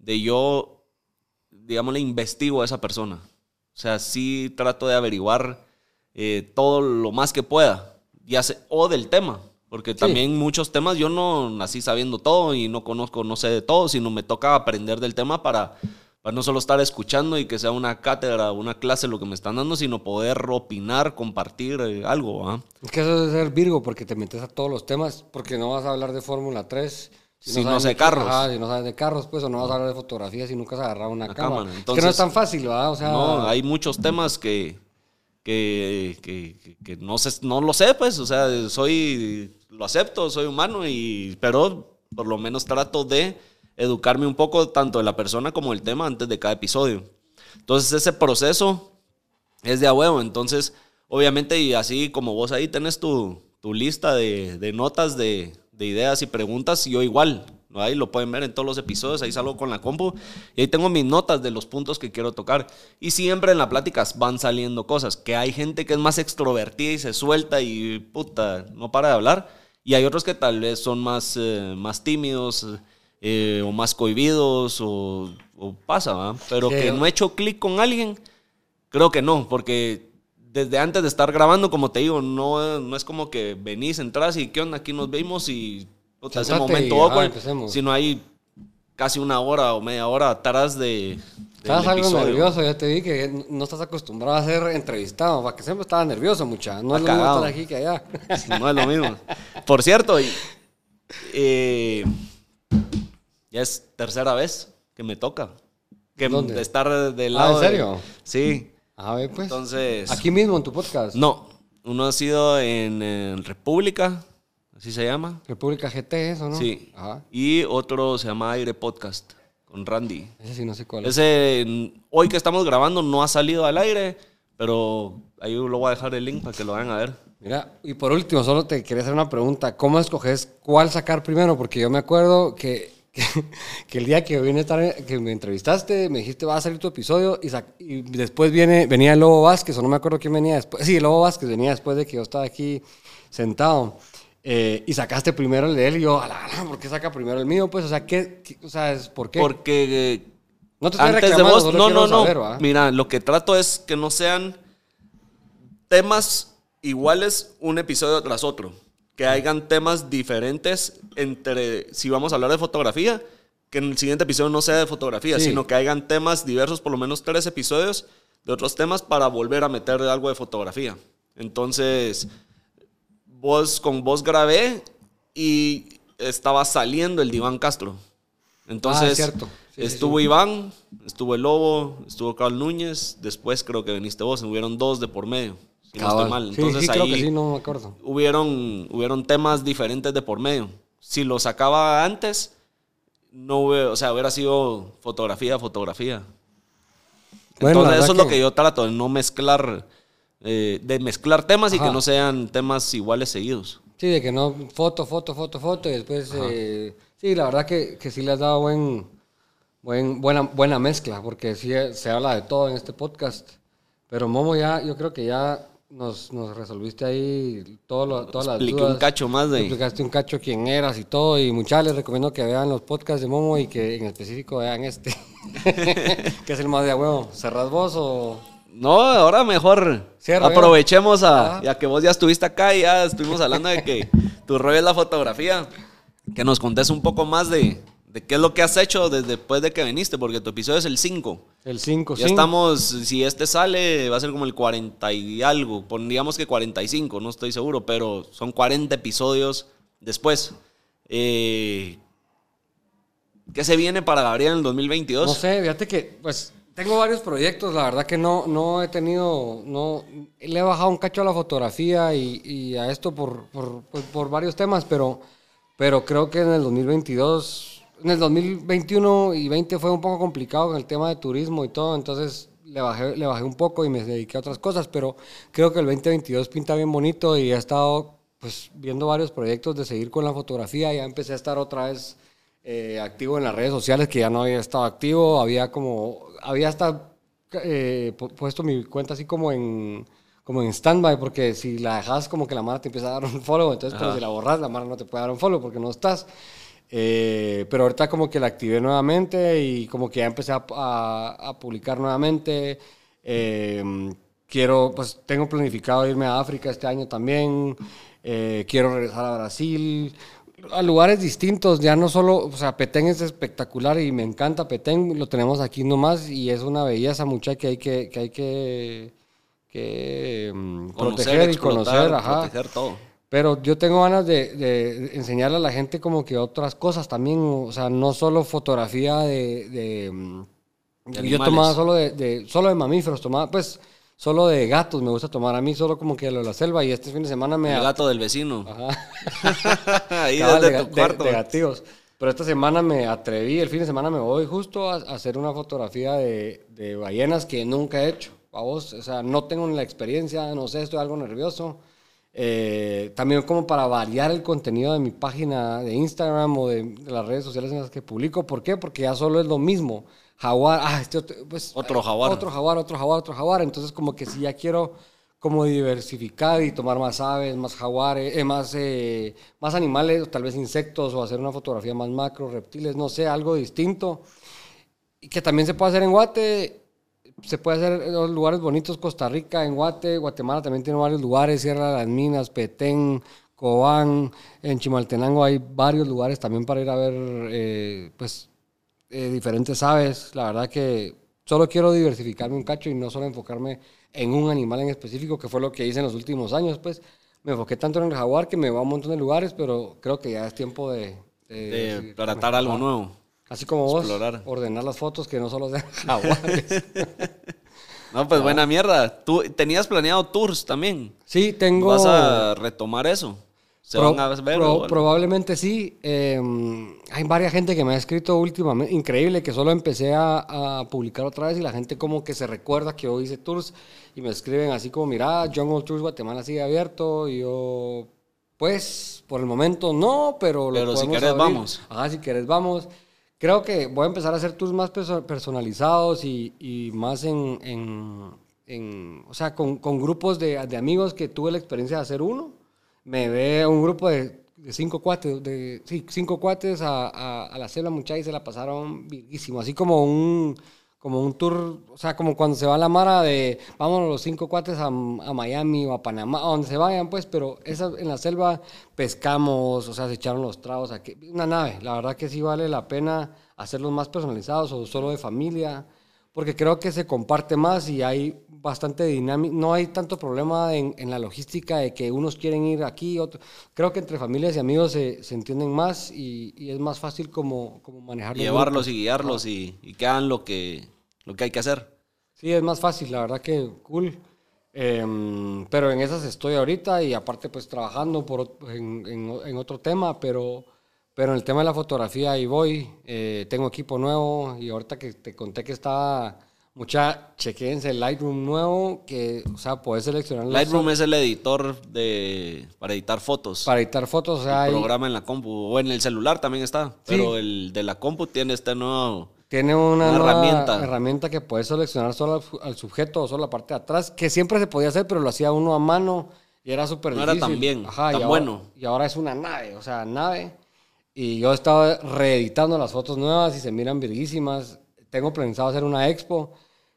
de yo, digamos, le investigo a esa persona. O sea, sí trato de averiguar eh, todo lo más que pueda, ya o del tema, porque también muchos temas yo no nací sabiendo todo y no conozco, no sé de todo, sino me toca aprender del tema para, para no solo estar escuchando y que sea una cátedra, una clase lo que me están dando, sino poder opinar, compartir eh, algo. ¿ah? Es que eso es ser Virgo, porque te metes a todos los temas, porque no vas a hablar de Fórmula 3. Si no sabes sé de- carros. Ajá, si no sabes de carros, pues, o no vas a hablar de fotografía si nunca has agarrado una, Una cámara. cámara. es que Entonces- no es tan fácil, ¿verdad? O sea, No, hay muchos temas que, que, que- que- no, sé, no lo sé, pues, o sea, soy, lo acepto, soy humano, y, pero por lo menos trato de educarme un poco tanto de la persona como del tema antes de cada episodio. Entonces ese proceso es de a huevo, entonces obviamente y así como vos ahí tenés tu, tu lista de, de notas de, de ideas y preguntas, yo igual. Ahí lo pueden ver en todos los episodios, ahí salgo con la compu y ahí tengo mis notas de los puntos que quiero tocar. Y siempre en las pláticas van saliendo cosas, que hay gente que es más extrovertida y se suelta y puta, no para de hablar, y hay otros que tal vez son más, eh, más tímidos. eh, o más cohibidos, o, o pasa, ¿va? Pero Sí, que no he hecho clic con alguien, Creo que no, porque desde antes de estar grabando, como te digo, no, no es como que venís, entras y qué onda, aquí nos vemos y puta, ese momento y, awkward, empecemos. sino hay casi una hora o media hora atrás de, Estás algo episodio. nervioso, ya te vi que no estás acostumbrado a ser entrevistado, para que siempre estabas nervioso, mucha. No es lo Ah, mismo estar aquí que allá. No es lo mismo. Por cierto, y- eh, ya es tercera vez que me toca. Que ¿Dónde? de estar del Ah, ¿en lado. de- serio? sí. A ver, pues. Entonces. Aquí mismo en tu podcast. No, uno ha sido en, eh, República, así se llama. República GT, eso, ¿no? Sí. Ajá. Y otro se llama Aire Podcast con Randy. Ese sí no sé cuál es. Ese, hoy que estamos grabando, no ha salido al aire, pero ahí lo voy a dejar el link para que lo vayan a ver. Mira, y por último, solo te quería hacer una pregunta. ¿Cómo escoges cuál sacar primero? Porque yo me acuerdo que, que, que el día que vine a estar, que me entrevistaste, me dijiste, va a salir tu episodio, y, sac- y después viene, venía el Lobo Vázquez, o no me acuerdo quién venía después. Sí, el Lobo Vázquez venía después de que yo estaba aquí sentado. Eh, y sacaste primero el de él, y yo, ala, ala, ¿por qué saca primero el mío? Pues, o sea, ¿qué, qué- o sea, es- ¿por qué? Porque eh, no te estoy antes de vos, no, no, no. saber. Mira, lo que trato es que no sean temas iguales un episodio tras otro. Que hayan temas diferentes entre, si vamos a hablar de fotografía, que en el siguiente episodio no sea de fotografía, Sí. sino que hayan temas diversos, por lo menos tres episodios de otros temas para volver a meter algo de fotografía. Entonces, vos con vos grabé y estaba saliendo el Diván Castro. Entonces, Ah, cierto. Sí, estuvo sí. Iván, estuvo el Lobo, estuvo Carl Núñez, después creo que viniste vos, hubieron dos de por medio, si no estoy mal. Entonces creo ahí que sí, no me acuerdo. hubieron, hubieron temas diferentes de por medio. Si lo sacaba antes, no hubiera, o sea, hubiera sido fotografía, fotografía. Bueno, Entonces, eso es lo que- que yo trato, de no mezclar, eh, de mezclar temas y que no sean temas iguales seguidos. Sí, de que no, foto, foto, foto, foto, y después, eh, sí, la verdad que, que sí le has dado buen, buen, buena, buena mezcla, porque sí eh, se habla de todo en este podcast. Pero Momo ya, yo creo que ya nos, nos resolviste ahí todo lo- todas las Expliqué dudas. un cacho más de... Explicaste un cacho quién eras y todo, y muchachos les recomiendo que vean los podcasts de Momo y que en específico vean este, que es el más de a huevo. ¿Cerras vos o...? No, ahora mejor Cierra, aprovechemos a, ya que vos ya estuviste acá y ya estuvimos hablando de que tu rollo es la fotografía, que nos contés un poco más de, de qué es lo que has hecho desde después de que viniste, porque tu episodio es el 5. El 5, Ya estamos, si este sale, va a ser como el 40 y algo, pondríamos que 45, no estoy seguro, pero son 40 episodios después. Eh, ¿Qué se viene para Gabriel en el 2022? No sé, fíjate que, pues, tengo varios proyectos, la verdad que no, no he tenido, no, le he bajado un cacho a la fotografía y, y a esto por, por, pues, por varios temas, pero, pero creo que en el 2022, en el 2021 y 20 fue un poco complicado con el tema de turismo y todo, entonces le bajé, le bajé un poco y me dediqué a otras cosas, pero creo que el 2022 pinta bien bonito y he estado, pues, viendo varios proyectos de seguir con la fotografía, ya empecé a estar otra vez eh, activo en las redes sociales que ya no había estado activo, había como, había hasta eh, pu- puesto mi cuenta así como en, como en standby, porque si la dejas como que la mara te empieza a dar un follow, entonces pero si la borras la mara no te puede dar un follow porque no estás. Eh, pero ahorita como que la activé nuevamente y como que ya empecé a, a- a publicar nuevamente. Eh, quiero, pues tengo planificado irme a África este año también. Eh, quiero regresar a Brasil. A lugares distintos, ya no solo, o sea, Petén es espectacular y me encanta Petén, lo tenemos aquí nomás y es una belleza mucha que hay que, que hay que, que mm, Conocer, proteger y explotar, conocer, ajá. proteger todo. Pero yo tengo ganas de, de enseñarle a la gente como que otras cosas también, o sea, no solo fotografía de... de, mm, De yo tomaba solo de, de- solo de mamíferos, tomaba pues solo de gatos, me gusta tomar a mí solo como que lo de la selva y este fin de semana me... El gato del vecino. Ajá. Ahí Cabal, desde de, tu de- cuarto. de gatillos. Pero esta semana me atreví, el fin de semana me voy justo a, a hacer una fotografía de, de ballenas que nunca he hecho. A vos, o sea, no tengo la experiencia, no sé, estoy algo nervioso. Eh, también como para variar el contenido de mi página de Instagram o de, de las redes sociales en las que publico. ¿Por qué? Porque ya solo es lo mismo. Jaguar, ah, este otro, pues, Otro jaguar. Otro jaguar, otro jaguar, otro jaguar. Entonces como que si ya quiero como diversificar y tomar más aves, más jaguares, eh, más, eh, más animales, tal vez insectos, o hacer una fotografía más macro, reptiles, no sé, algo distinto. Y que también se puede hacer en Guate, se puede hacer en los lugares bonitos, Costa Rica, en Guate, Guatemala también tiene varios lugares, Sierra de las Minas, Petén, Cobán, en Chimaltenango hay varios lugares también para ir a ver, eh, pues, eh, diferentes aves. La verdad que solo quiero diversificarme un cacho y no solo enfocarme en un animal en específico, que fue lo que hice en los últimos años, pues. Me enfoqué tanto en el jaguar que me va a un montón de lugares, pero creo que ya es tiempo de... de tratar algo nuevo. Así como vos, Explorar. ordenar las fotos que no solo sean jaguares. No, pues buena mierda. Tú tenías planeado tours también. sí, tengo... ¿Vas a retomar eso? ¿Se Pro- van a ver? pro- o algo? probablemente sí. Eh, hay varias gente que me ha escrito últimamente. Increíble que solo empecé a, a publicar otra vez y la gente como que se recuerda que yo hice tours y me escriben así como, mira, Jungle Tours Guatemala sigue abierto. Y yo, pues, por el momento no, pero lo Pero si querés, abrir. vamos. Ajá, si querés, vamos. Creo que voy a empezar a hacer tours más perso- personalizados y, y más en, en- en- o sea, con, con grupos de, de amigos que tuve la experiencia de hacer uno. Me ve un grupo de, cinco cuates, de, sí, cinco cuates a, a, a la selva muchacha y se la pasaron virguísimo. Así como un, como un tour, o sea, como cuando se va la mara de, vámonos los cinco cuates a, a Miami o a Panamá, a donde se vayan, pues, pero esa, en la selva pescamos, o sea, se echaron los tragos aquí. Una nave, la verdad que sí vale la pena hacerlos más personalizados o solo de familia, porque creo que se comparte más y hay bastante dinámica, no hay tanto problema en, en la logística de que unos quieren ir aquí, otros. Creo que entre familias y amigos se, se entienden más y, y es más fácil como, como manejar los Llevarlos y guiarlos y, y que hagan lo que, lo que hay que hacer. Sí, es más fácil, la verdad que cool. Em, pero en esas estoy ahorita y aparte pues trabajando por, en- en otro tema, pero, pero en el tema de la fotografía ahí voy. Eh, tengo equipo nuevo y ahorita que te conté que estaba mucha, chequense el Lightroom nuevo, que, o sea, puedes seleccionar Lightroom es el editor de, para editar fotos. para editar fotos, o sea, hay- programa en la compu. O en el celular también está. Pero el de la compu tiene este nuevo. Tiene una, Una nueva herramienta. herramienta que puedes seleccionar solo al, su- al sujeto o solo la parte de atrás, que siempre se podía hacer, pero lo hacía uno a mano y era súper No difícil. era tan bien, y tan ahora- bueno. Y ahora es una nave, o sea, nave. Y yo estaba reeditando las fotos nuevas y se miran virguísimas. Tengo pensado hacer una expo,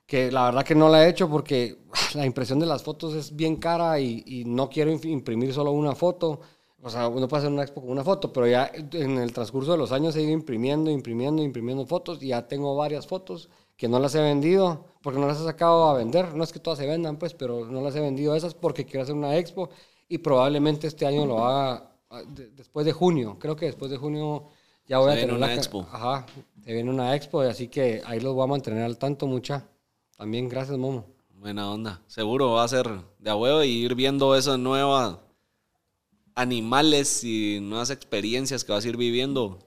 que la verdad que no la he hecho porque la impresión de las fotos es bien cara y, y no quiero imprimir solo una foto. O sea, uno puede hacer una expo con una foto, pero ya en el transcurso de los años he ido imprimiendo, imprimiendo, imprimiendo fotos y ya tengo varias fotos que no las he vendido porque no las he sacado a vender. No es que todas se vendan, pues, pero no las he vendido esas porque quiero hacer una expo y probablemente este año lo haga de- después de junio. Creo que después de junio ya voy Se a tener una la expo. Ajá, se viene una expo, así que ahí los voy a mantener al tanto, mucha. También gracias, Momo. Buena onda. Seguro va a ser de a huevo y ir viendo esas nuevas animales y nuevas experiencias que vas a ir viviendo.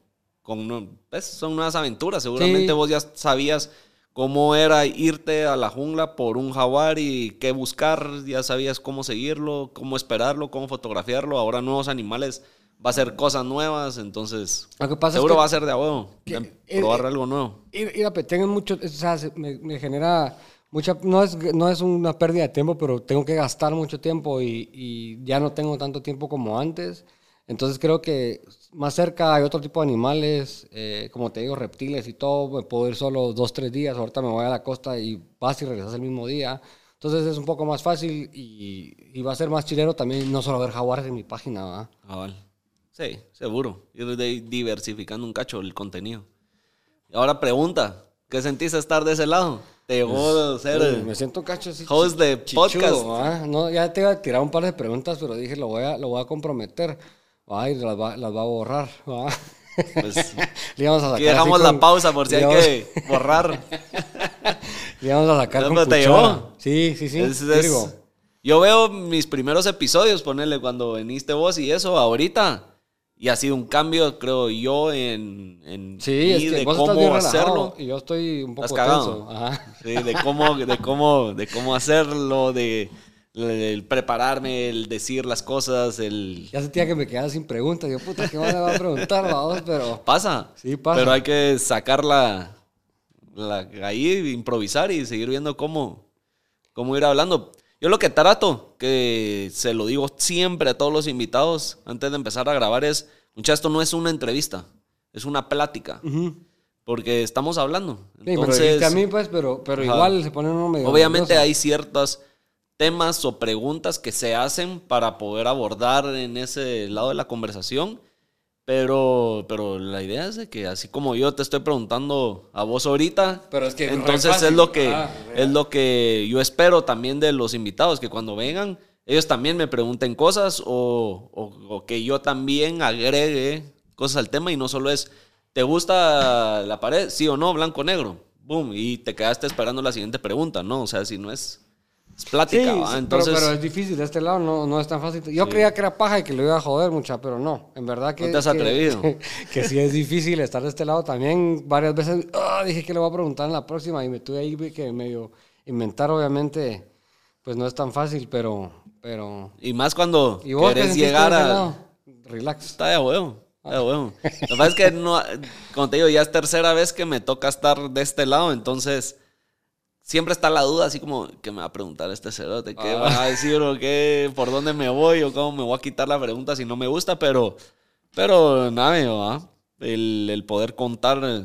Con, pues, son nuevas aventuras. Seguramente Sí. vos ya sabías cómo era irte a la jungla por un jaguar y qué buscar. Ya sabías cómo seguirlo, cómo esperarlo, cómo fotografiarlo. Ahora nuevos animales va a ser cosas nuevas. Entonces, Lo que pasa es seguro que- va a ser de a huevo. que- de probar eh, algo nuevo. Es mucho, o sea, se- me, me genera mucha, no es, no es una pérdida de tiempo, pero tengo que gastar mucho tiempo y, y ya no tengo tanto tiempo como antes. Entonces creo que más cerca hay otro tipo de animales, eh, como te digo, reptiles y todo. Me puedo ir solo dos, tres días. Ahorita me voy a la costa y vas y regresas el mismo día. Entonces es un poco más fácil y, y va a ser más chilero también no solo ver jaguares en mi página, ¿verdad? Cabal. Sí, seguro. De- diversificando un cacho el contenido. Ahora pregunta, ¿qué sentiste estar de ese lado? Te llegó a ser... Sí, me siento cacho así. host de chichudo, podcast. No, ya te iba a tirar un par de preguntas, pero dije, lo voy a, lo voy a comprometer. ¿Va? Y las va, las va a borrar. ¿va? Pues, Le íbamos a sacar aquí dejamos con- la pausa por si hay que borrar. Le íbamos a sacar ¿Ya con te llegó? Sí, sí, sí. Es- es- yo veo mis primeros episodios, ponerle cuando veniste vos y eso, ahorita. Y ha sido un cambio, creo yo, en, en Sí, es que de vos estás cómo bien relajado hacerlo. y yo estoy un poco Estás tenso. Ajá. Sí, de cómo, de cómo, de cómo hacerlo, de, el prepararme, el decir las cosas, el Ya sentía que me quedaba sin preguntas. Yo, puta, ¿qué más me va a preguntar, vamos? Pero pasa. Sí, pasa. Pero hay que sacarla la, ahí, improvisar y seguir viendo cómo, cómo ir hablando. Yo lo que trato, que se lo digo siempre a todos los invitados antes de empezar a grabar es, mucha esto no es una entrevista, es una plática, porque estamos hablando. Sí, pero Entonces, dijiste a mí, pues, pero, pero igual se pone uno medio. Obviamente nervioso. hay ciertos temas o preguntas que se hacen para poder abordar en ese lado de la conversación, pero, pero la idea es de que así como yo te estoy preguntando a vos ahorita, Pero es que entonces es lo que Ah, es lo que yo espero también de los invitados que cuando vengan ellos también me pregunten cosas o, o- o que yo también agregue cosas al tema y no solo es ¿te gusta la pared? Sí o no, blanco o negro. Boom, y te quedaste esperando la siguiente pregunta, ¿no? O sea, si no es, es Sí, plática, ¿va? sí, Entonces, pero, pero es difícil de este lado, no, no es tan fácil. Yo creía que era paja y que lo iba a joder mucha, pero no. En verdad que. No te has que- atrevido. Que, sí es difícil estar de este lado también. Varias veces ah, dije que le voy a preguntar en la próxima y me tuve ahí que medio inventar, obviamente. Pues no es tan fácil, pero. pero... y más cuando ¿Y querés llegar ese a... Relax. Está de huevo. Está de huevo. Lo que pasa es que, no, como te digo, ya es tercera vez que me toca estar de este lado, entonces siempre está la duda, así como, ¿qué me va a preguntar este cerote? ¿Qué Ah. va a decir o qué? ¿Por dónde me voy? ¿O cómo me voy a quitar la pregunta si no me gusta? Pero, pero nada, ¿va? El, el poder contar eh,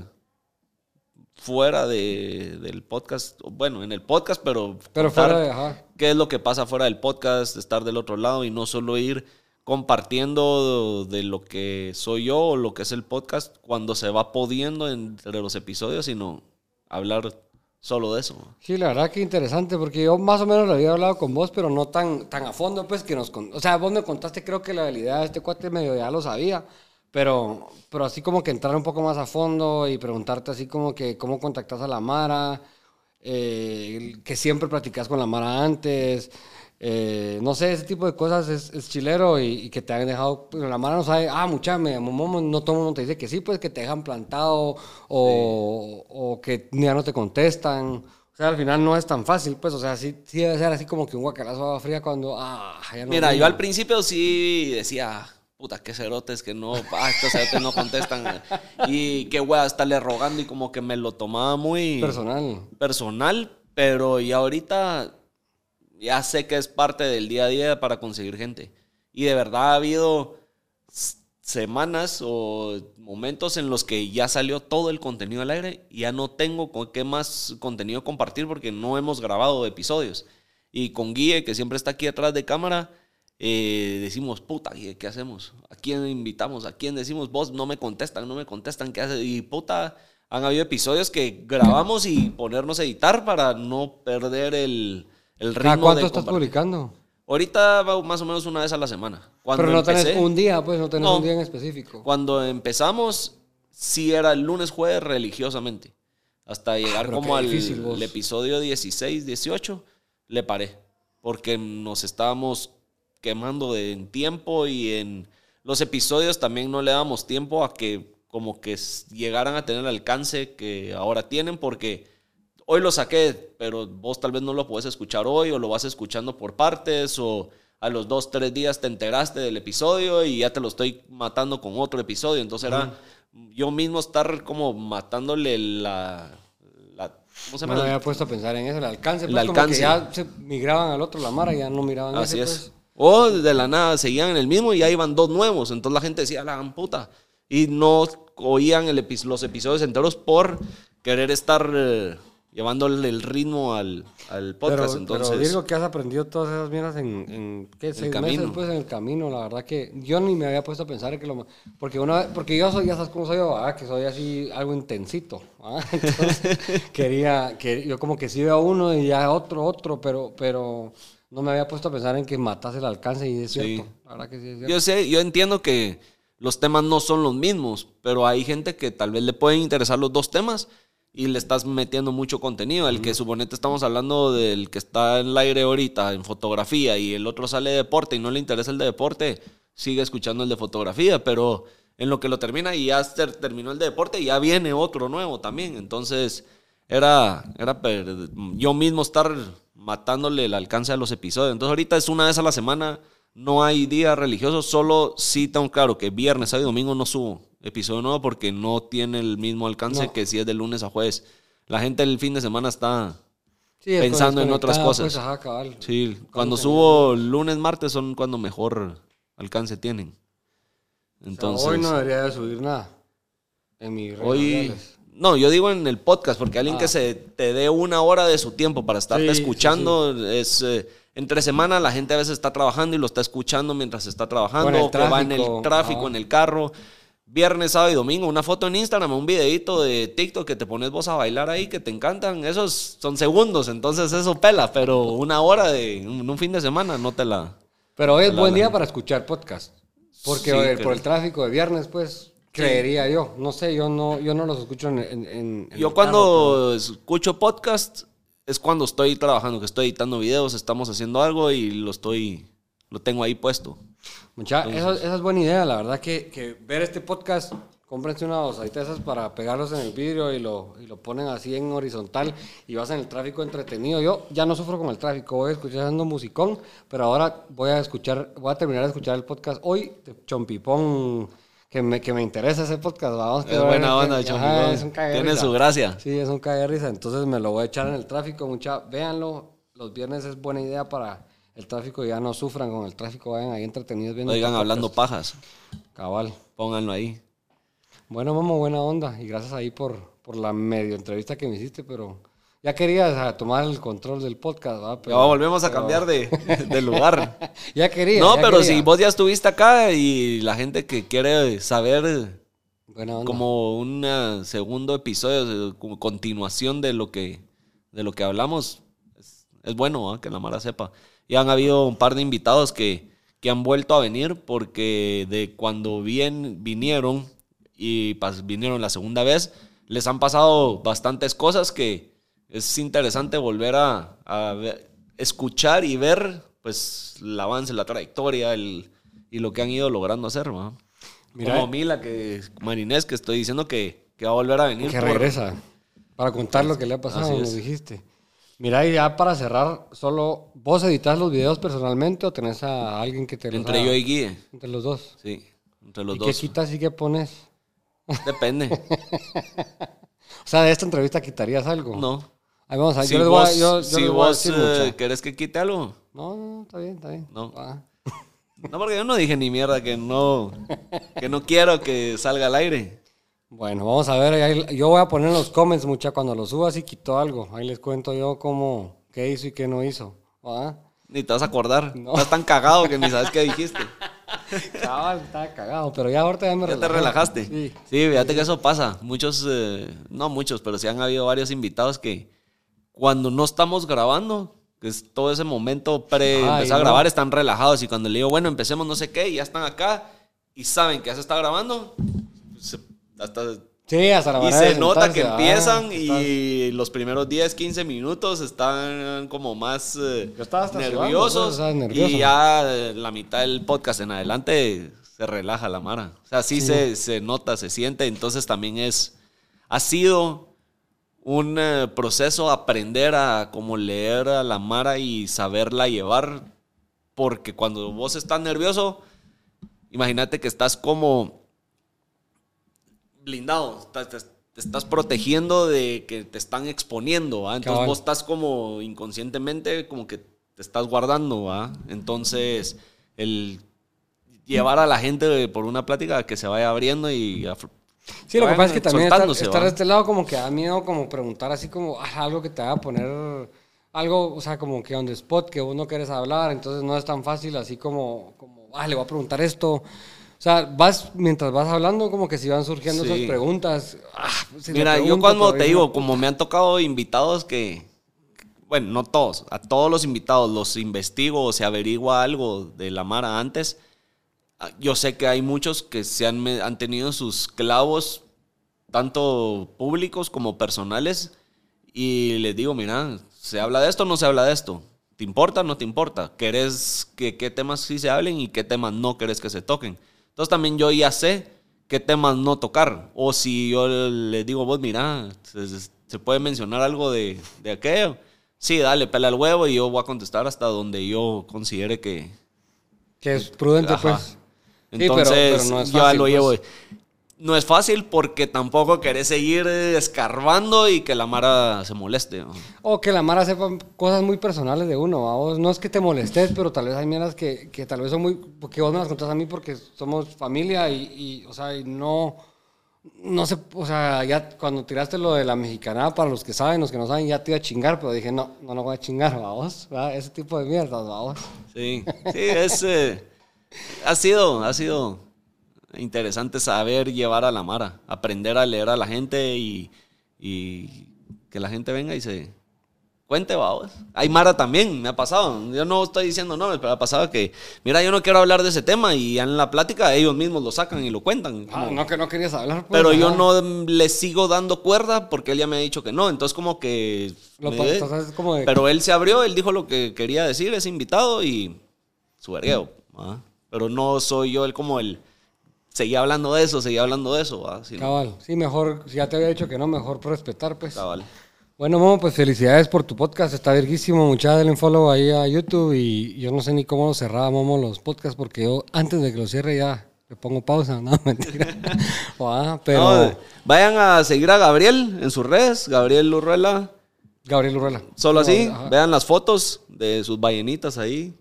fuera de, del podcast, bueno, en el podcast, pero, Pero fuera de. Ajá. qué es lo que pasa fuera del podcast, estar del otro lado y no solo ir compartiendo de lo que soy yo o lo que es el podcast cuando se va pudiendo entre los episodios, sino hablar solo eso. Sí, la verdad que interesante, porque yo más o menos lo había hablado con vos, pero no tan, tan a fondo, pues, que nos... con- O sea, vos me contaste, creo que la habilidad de este cuate medio ya lo sabía, pero, pero así como que entrar un poco más a fondo y preguntarte así como que cómo contactas a la Mara, eh, que siempre platicas con la Mara antes, eh, no sé, ese tipo de cosas es, es chilero y, y que te han dejado, pero la Mara no sabe, ah, mucha, me llamó Momo", no todo el mundo te dice que sí, pues que te dejan plantado o, o que ya no te contestan. O sea, al final no es tan fácil, pues, o sea, sí, sí debe ser así como que un guacalazo agua fría cuando, ah, ya no. Mira, yo al principio sí decía, puta, qué cerotes que no, ah, estos cerotes no contestan. y qué wea estarle rogando y como que me lo tomaba muy Personal. personal, pero ya ahorita ya sé que es parte del día a día para conseguir gente. Y de verdad ha habido semanas o momentos en los que ya salió todo el contenido al aire y ya no tengo con qué más contenido compartir porque no hemos grabado episodios. Y con Guille, que siempre está aquí atrás de cámara, eh, decimos, puta, Guille, ¿qué hacemos? ¿A quién invitamos? ¿A quién decimos? Vos no me contestan, no me contestan, ¿qué haces? Y puta, han habido episodios que grabamos y ponernos a editar para no perder el, el ritmo ¿Cada cuánto de estás publicando? Ahorita va más o menos una vez a la semana. Cuando Pero no tenés empecé- un día, pues, no tenés No. un día en específico. Cuando empezamos, sí era el lunes, jueves religiosamente. Hasta llegar Ah, como al difícil, vos. el episodio 16, 18, le paré. Porque nos estábamos quemando de, en tiempo y en los episodios también no le damos tiempo a que como que llegaran a tener el alcance que ahora tienen porque hoy lo saqué, pero vos tal vez no lo podés escuchar hoy o lo vas escuchando por partes o a los dos, tres días te enteraste del episodio y ya te lo estoy matando con otro episodio. Entonces era yo mismo estar como matándole la... la ¿Cómo se No llama? me había puesto a pensar en eso, el alcance. El Pues, como que alcance. ya se migraban al otro, la Mara, ya no miraban Así ese, es. pues. O de la nada seguían en el mismo y ya iban dos nuevos. Entonces la gente decía, la puta. Y no oían el epi- los episodios enteros por querer estar eh, llevándole el ritmo al, al podcast. Pero, entonces, pero Virgo, que has aprendido todas esas mierdas en, en ¿qué? Seis camino. meses pues en el camino, la verdad que yo ni me había puesto a pensar que lo... Porque una porque yo soy, ya sabes cómo soy yo, ¿verdad? que soy así algo intensito, ¿verdad? Entonces, quería, que yo como que sí veo uno y ya otro, otro, pero, pero no me había puesto a pensar en que matase el alcance y es Sí. cierto, la verdad que sí es cierto. Yo sé, yo entiendo que los temas no son los mismos, pero hay gente que tal vez le pueden interesar los dos temas y le estás metiendo mucho contenido. El que suponete estamos hablando del que está en el aire ahorita en fotografía y el otro sale de deporte y no le interesa el de deporte, sigue escuchando el de fotografía, pero en lo que lo termina y ya ter- terminó el de deporte, ya viene otro nuevo también. Entonces, era, era yo mismo estar matándole el alcance a los episodios. Entonces, ahorita es una vez a la semana, no hay día religioso, solo sí tengo claro que viernes, sábado y domingo no subo episodio nuevo porque no tiene el mismo alcance No. que si es de lunes a jueves. La gente el fin de semana está. Sí, pensando en otras cosas. pues, ajá, cabal. Sí, cuando subo lunes, martes son cuando mejor alcance tienen. Entonces. hoy no debería de subir nada en redes Hoy. No, yo digo en el podcast, porque alguien Ah. que se te dé una hora de su tiempo para estarte Sí, sí, escuchando es. eh, entre semana la gente a veces está trabajando y lo está escuchando mientras está trabajando, O que va en el tráfico, en el carro. Viernes, sábado y domingo, una foto en Instagram, un videito de TikTok que te pones vos a bailar ahí que te encantan. Esos son segundos, entonces eso pela, pero una hora de un, un fin de semana no te la. Pero hoy es buen la- día para escuchar podcast. Porque Sí, eh, por el tráfico de viernes, pues, creería yo. No sé, yo no, yo no los escucho en, en- en- en Yo cuando escucho podcast es cuando estoy trabajando, que estoy editando videos, estamos haciendo algo y lo estoy, lo tengo ahí puesto. Mucha, eso- esa es buena idea, la verdad que, que ver este podcast, cómprense una dosadita de esas para pegarlos en el vidrio y lo, y lo ponen así en horizontal y vas en el tráfico entretenido. Yo ya no sufro con el tráfico, voy escuchando musicón, pero ahora voy a escuchar, voy a terminar de escuchar el podcast hoy de Chompipón, que me, que me interesa ese podcast. Vamos, Es buena onda, Ajá, Chompipón. es un Tiene su gracia. Sí, es un cague risa. Entonces me lo voy a echar en el tráfico, mucha. Véanlo. Los viernes es buena idea para el tráfico. Ya no sufran con el tráfico. Vayan ahí entretenidos viendo. Oigan, hablando podcast. pajas, Cabal. pónganlo ahí. Bueno, Momo, buena onda. Y gracias ahí por, por la medio entrevista que me hiciste, pero ya querías ah, tomar el control del podcast, ¿verdad? Pero, Ya volvemos a pero- cambiar de, de lugar. Ya quería. No, ya pero quería. si vos ya estuviste acá y la gente que quiere saber como un eh, segundo episodio, eh, como continuación de lo que, de lo que hablamos, es, es bueno ¿ah? que la Mara sepa. Y han habido un par de invitados que, que han vuelto a venir porque de cuando bien vinieron y pas- vinieron la segunda vez, les han pasado bastantes cosas que es interesante volver a, a ver- escuchar y ver pues el avance, la trayectoria el, y lo que han ido logrando hacer. Mira, Como Mila, que Marinés, que estoy diciendo que, que va a volver a venir. que por- regresa. Para contar lo que le ha pasado, es. dijiste. Mira, y ya para cerrar, solo vos editas los videos personalmente o tenés a alguien que te los Entre haga? yo y Guille, Entre los dos. sí, entre los ¿Y qué dos. quitas y qué pones? Depende. O sea, de esta entrevista quitarías algo. No. Ahí vamos a Si yo les voy a, vos, yo- yo si les voy vos querés que quite algo. No, no, está bien, está bien. No. Ah. No, porque yo no dije ni mierda que no, que no quiero que salga al aire. Bueno, vamos a ver. yo voy a poner en los comments, mucha, cuando lo subas y quitó algo. Ahí les cuento yo cómo, qué hizo y qué no hizo. ¿Ah? Ni te vas a acordar. No. Estás tan cagado que ni sabes qué dijiste. Cabal, estaba cagado, pero ya ahorita ya me Ya te relajaste. Sí. Sí, fíjate que eso pasa. Muchos, eh, no muchos, pero sí han habido varios invitados que cuando no estamos grabando, que es todo ese momento pre Ay, empezar a grabar, están relajados. Y cuando le digo, bueno, empecemos no sé qué, y ya están acá y saben que ya se está grabando, se- hasta Sí, hasta la Y se nota que ah, empiezan estás- y los primeros 10, 15 minutos están como más eh, nerviosos. pues, estaba nervioso. Y ya eh, la mitad del podcast en adelante se relaja la Mara. O sea, sí, Se, se nota, se siente. Entonces también es. Ha sido un eh, proceso aprender a como leer a la Mara y saberla llevar. Porque cuando vos estás nervioso, imagínate que estás como blindado, te, te estás protegiendo de que te están exponiendo, ¿va? Entonces Cabal. vos estás como inconscientemente como que te estás guardando, ¿va? Entonces el llevar a la gente por una plática que se vaya abriendo y Sí, lo que pasa es que también estar, de este lado como que da miedo como preguntar así como ah, algo que te va a poner algo, o sea, como que on the spot que vos no quieres hablar, entonces no es tan fácil así como, como ah, le voy a preguntar esto. O sea, vas, mientras vas hablando, como que si van surgiendo Sí. esas preguntas. ah, si le Mira, yo pregunto, cuando pero te yo digo, no- como me han tocado invitados que, bueno, no todos, a todos los invitados los investigo o se averigua algo de la Mara antes. ah, Yo sé que hay muchos que se han, han tenido sus clavos, tanto públicos como personales, y les digo, mira, ¿se habla de esto o no se habla de esto? ¿Te importa o no te importa? ¿Querés que qué temas sí se hablen y qué temas no querés que se toquen? Entonces también yo ya sé qué temas no tocar. O si yo les digo, vos mira, se, se puede mencionar algo de, de aquello. Sí, dale, pela el huevo y yo voy a contestar hasta donde yo considere que... Que es prudente, Ajá. pues. Sí, pero- Entonces, pero no es yo ya lo pues. llevo. No es fácil porque tampoco querés seguir escarbando y que la Mara se moleste. ¿no? O que la Mara sepa cosas muy personales de uno. ¿va? Vos no es que te molestes, pero tal vez hay mieras que, que tal vez son muy. Porque vos me las contás a mí porque somos familia y, y, o sea, y no. No sé, o sea, ya cuando tiraste lo de la mexicanada, para los que saben, los que no saben, ya te iba a chingar, pero dije, no, no lo voy a chingar, vamos, ese tipo de mierdas, vamos. Sí, sí, es, eh, ha sido, ha sido interesante saber llevar a la Mara, aprender a leer a la gente y, y que la gente venga y se cuente, vamos. Hay Mara también, me ha pasado. Yo no estoy diciendo no, pero ha pasado que, mira, yo no quiero hablar de ese tema y en la plática ellos mismos lo sacan y lo cuentan. Ah, como- no que no querías hablar, pues, pero yo ajá. no le sigo dando cuerda porque él ya me ha dicho que no. Entonces, como que. Lo me- entonces es como de- Pero él se abrió, él dijo lo que quería decir, es invitado y su vergueo. ¿va? Pero no soy yo el como el. Seguía hablando de eso, seguía hablando de eso. Cabal, sí, mejor, si ya te había dicho que no, mejor respetar, pues. cabal. Bueno, Momo, pues felicidades por tu podcast, está verguísimo. Muchas denle follow ahí a YouTube y yo no sé ni cómo lo cerraba Momo los podcasts porque yo antes de que lo cierre ya le pongo pausa, no, mentira. Ah, pero No, vayan a seguir a Gabriel en sus redes, Gabriel Urruela. Gabriel Urrela. Solo así, Ajá. vean las fotos de sus ballenitas ahí.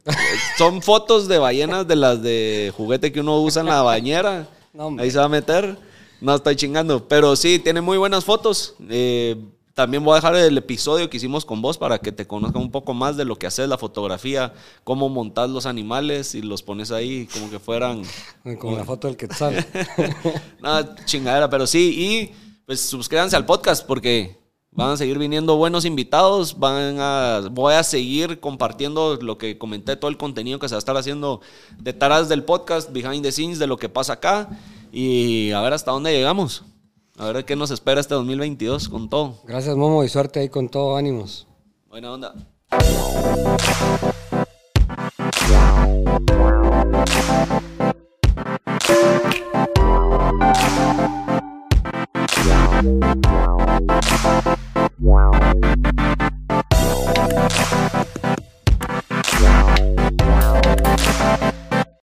Son fotos de ballenas de las de juguete que uno usa en la bañera. No, ahí se va a meter. No estoy chingando. Pero sí, tiene muy buenas fotos. Eh, también voy a dejar el episodio que hicimos con vos para que te conozcan un poco más de lo que haces, la fotografía, cómo montas los animales y los pones ahí como que fueran Con la foto del Quetzal. Nada, chingadera, pero sí. Y pues suscríbanse al podcast porque van a seguir viniendo buenos invitados. Van a, voy a seguir compartiendo lo que comenté, todo el contenido que se va a estar haciendo detrás del podcast, behind the scenes, de lo que pasa acá. Y a ver hasta dónde llegamos. A ver qué nos espera este 2022 con todo. Gracias, Momo, y suerte ahí con todo, ánimos. Buena onda. Wow.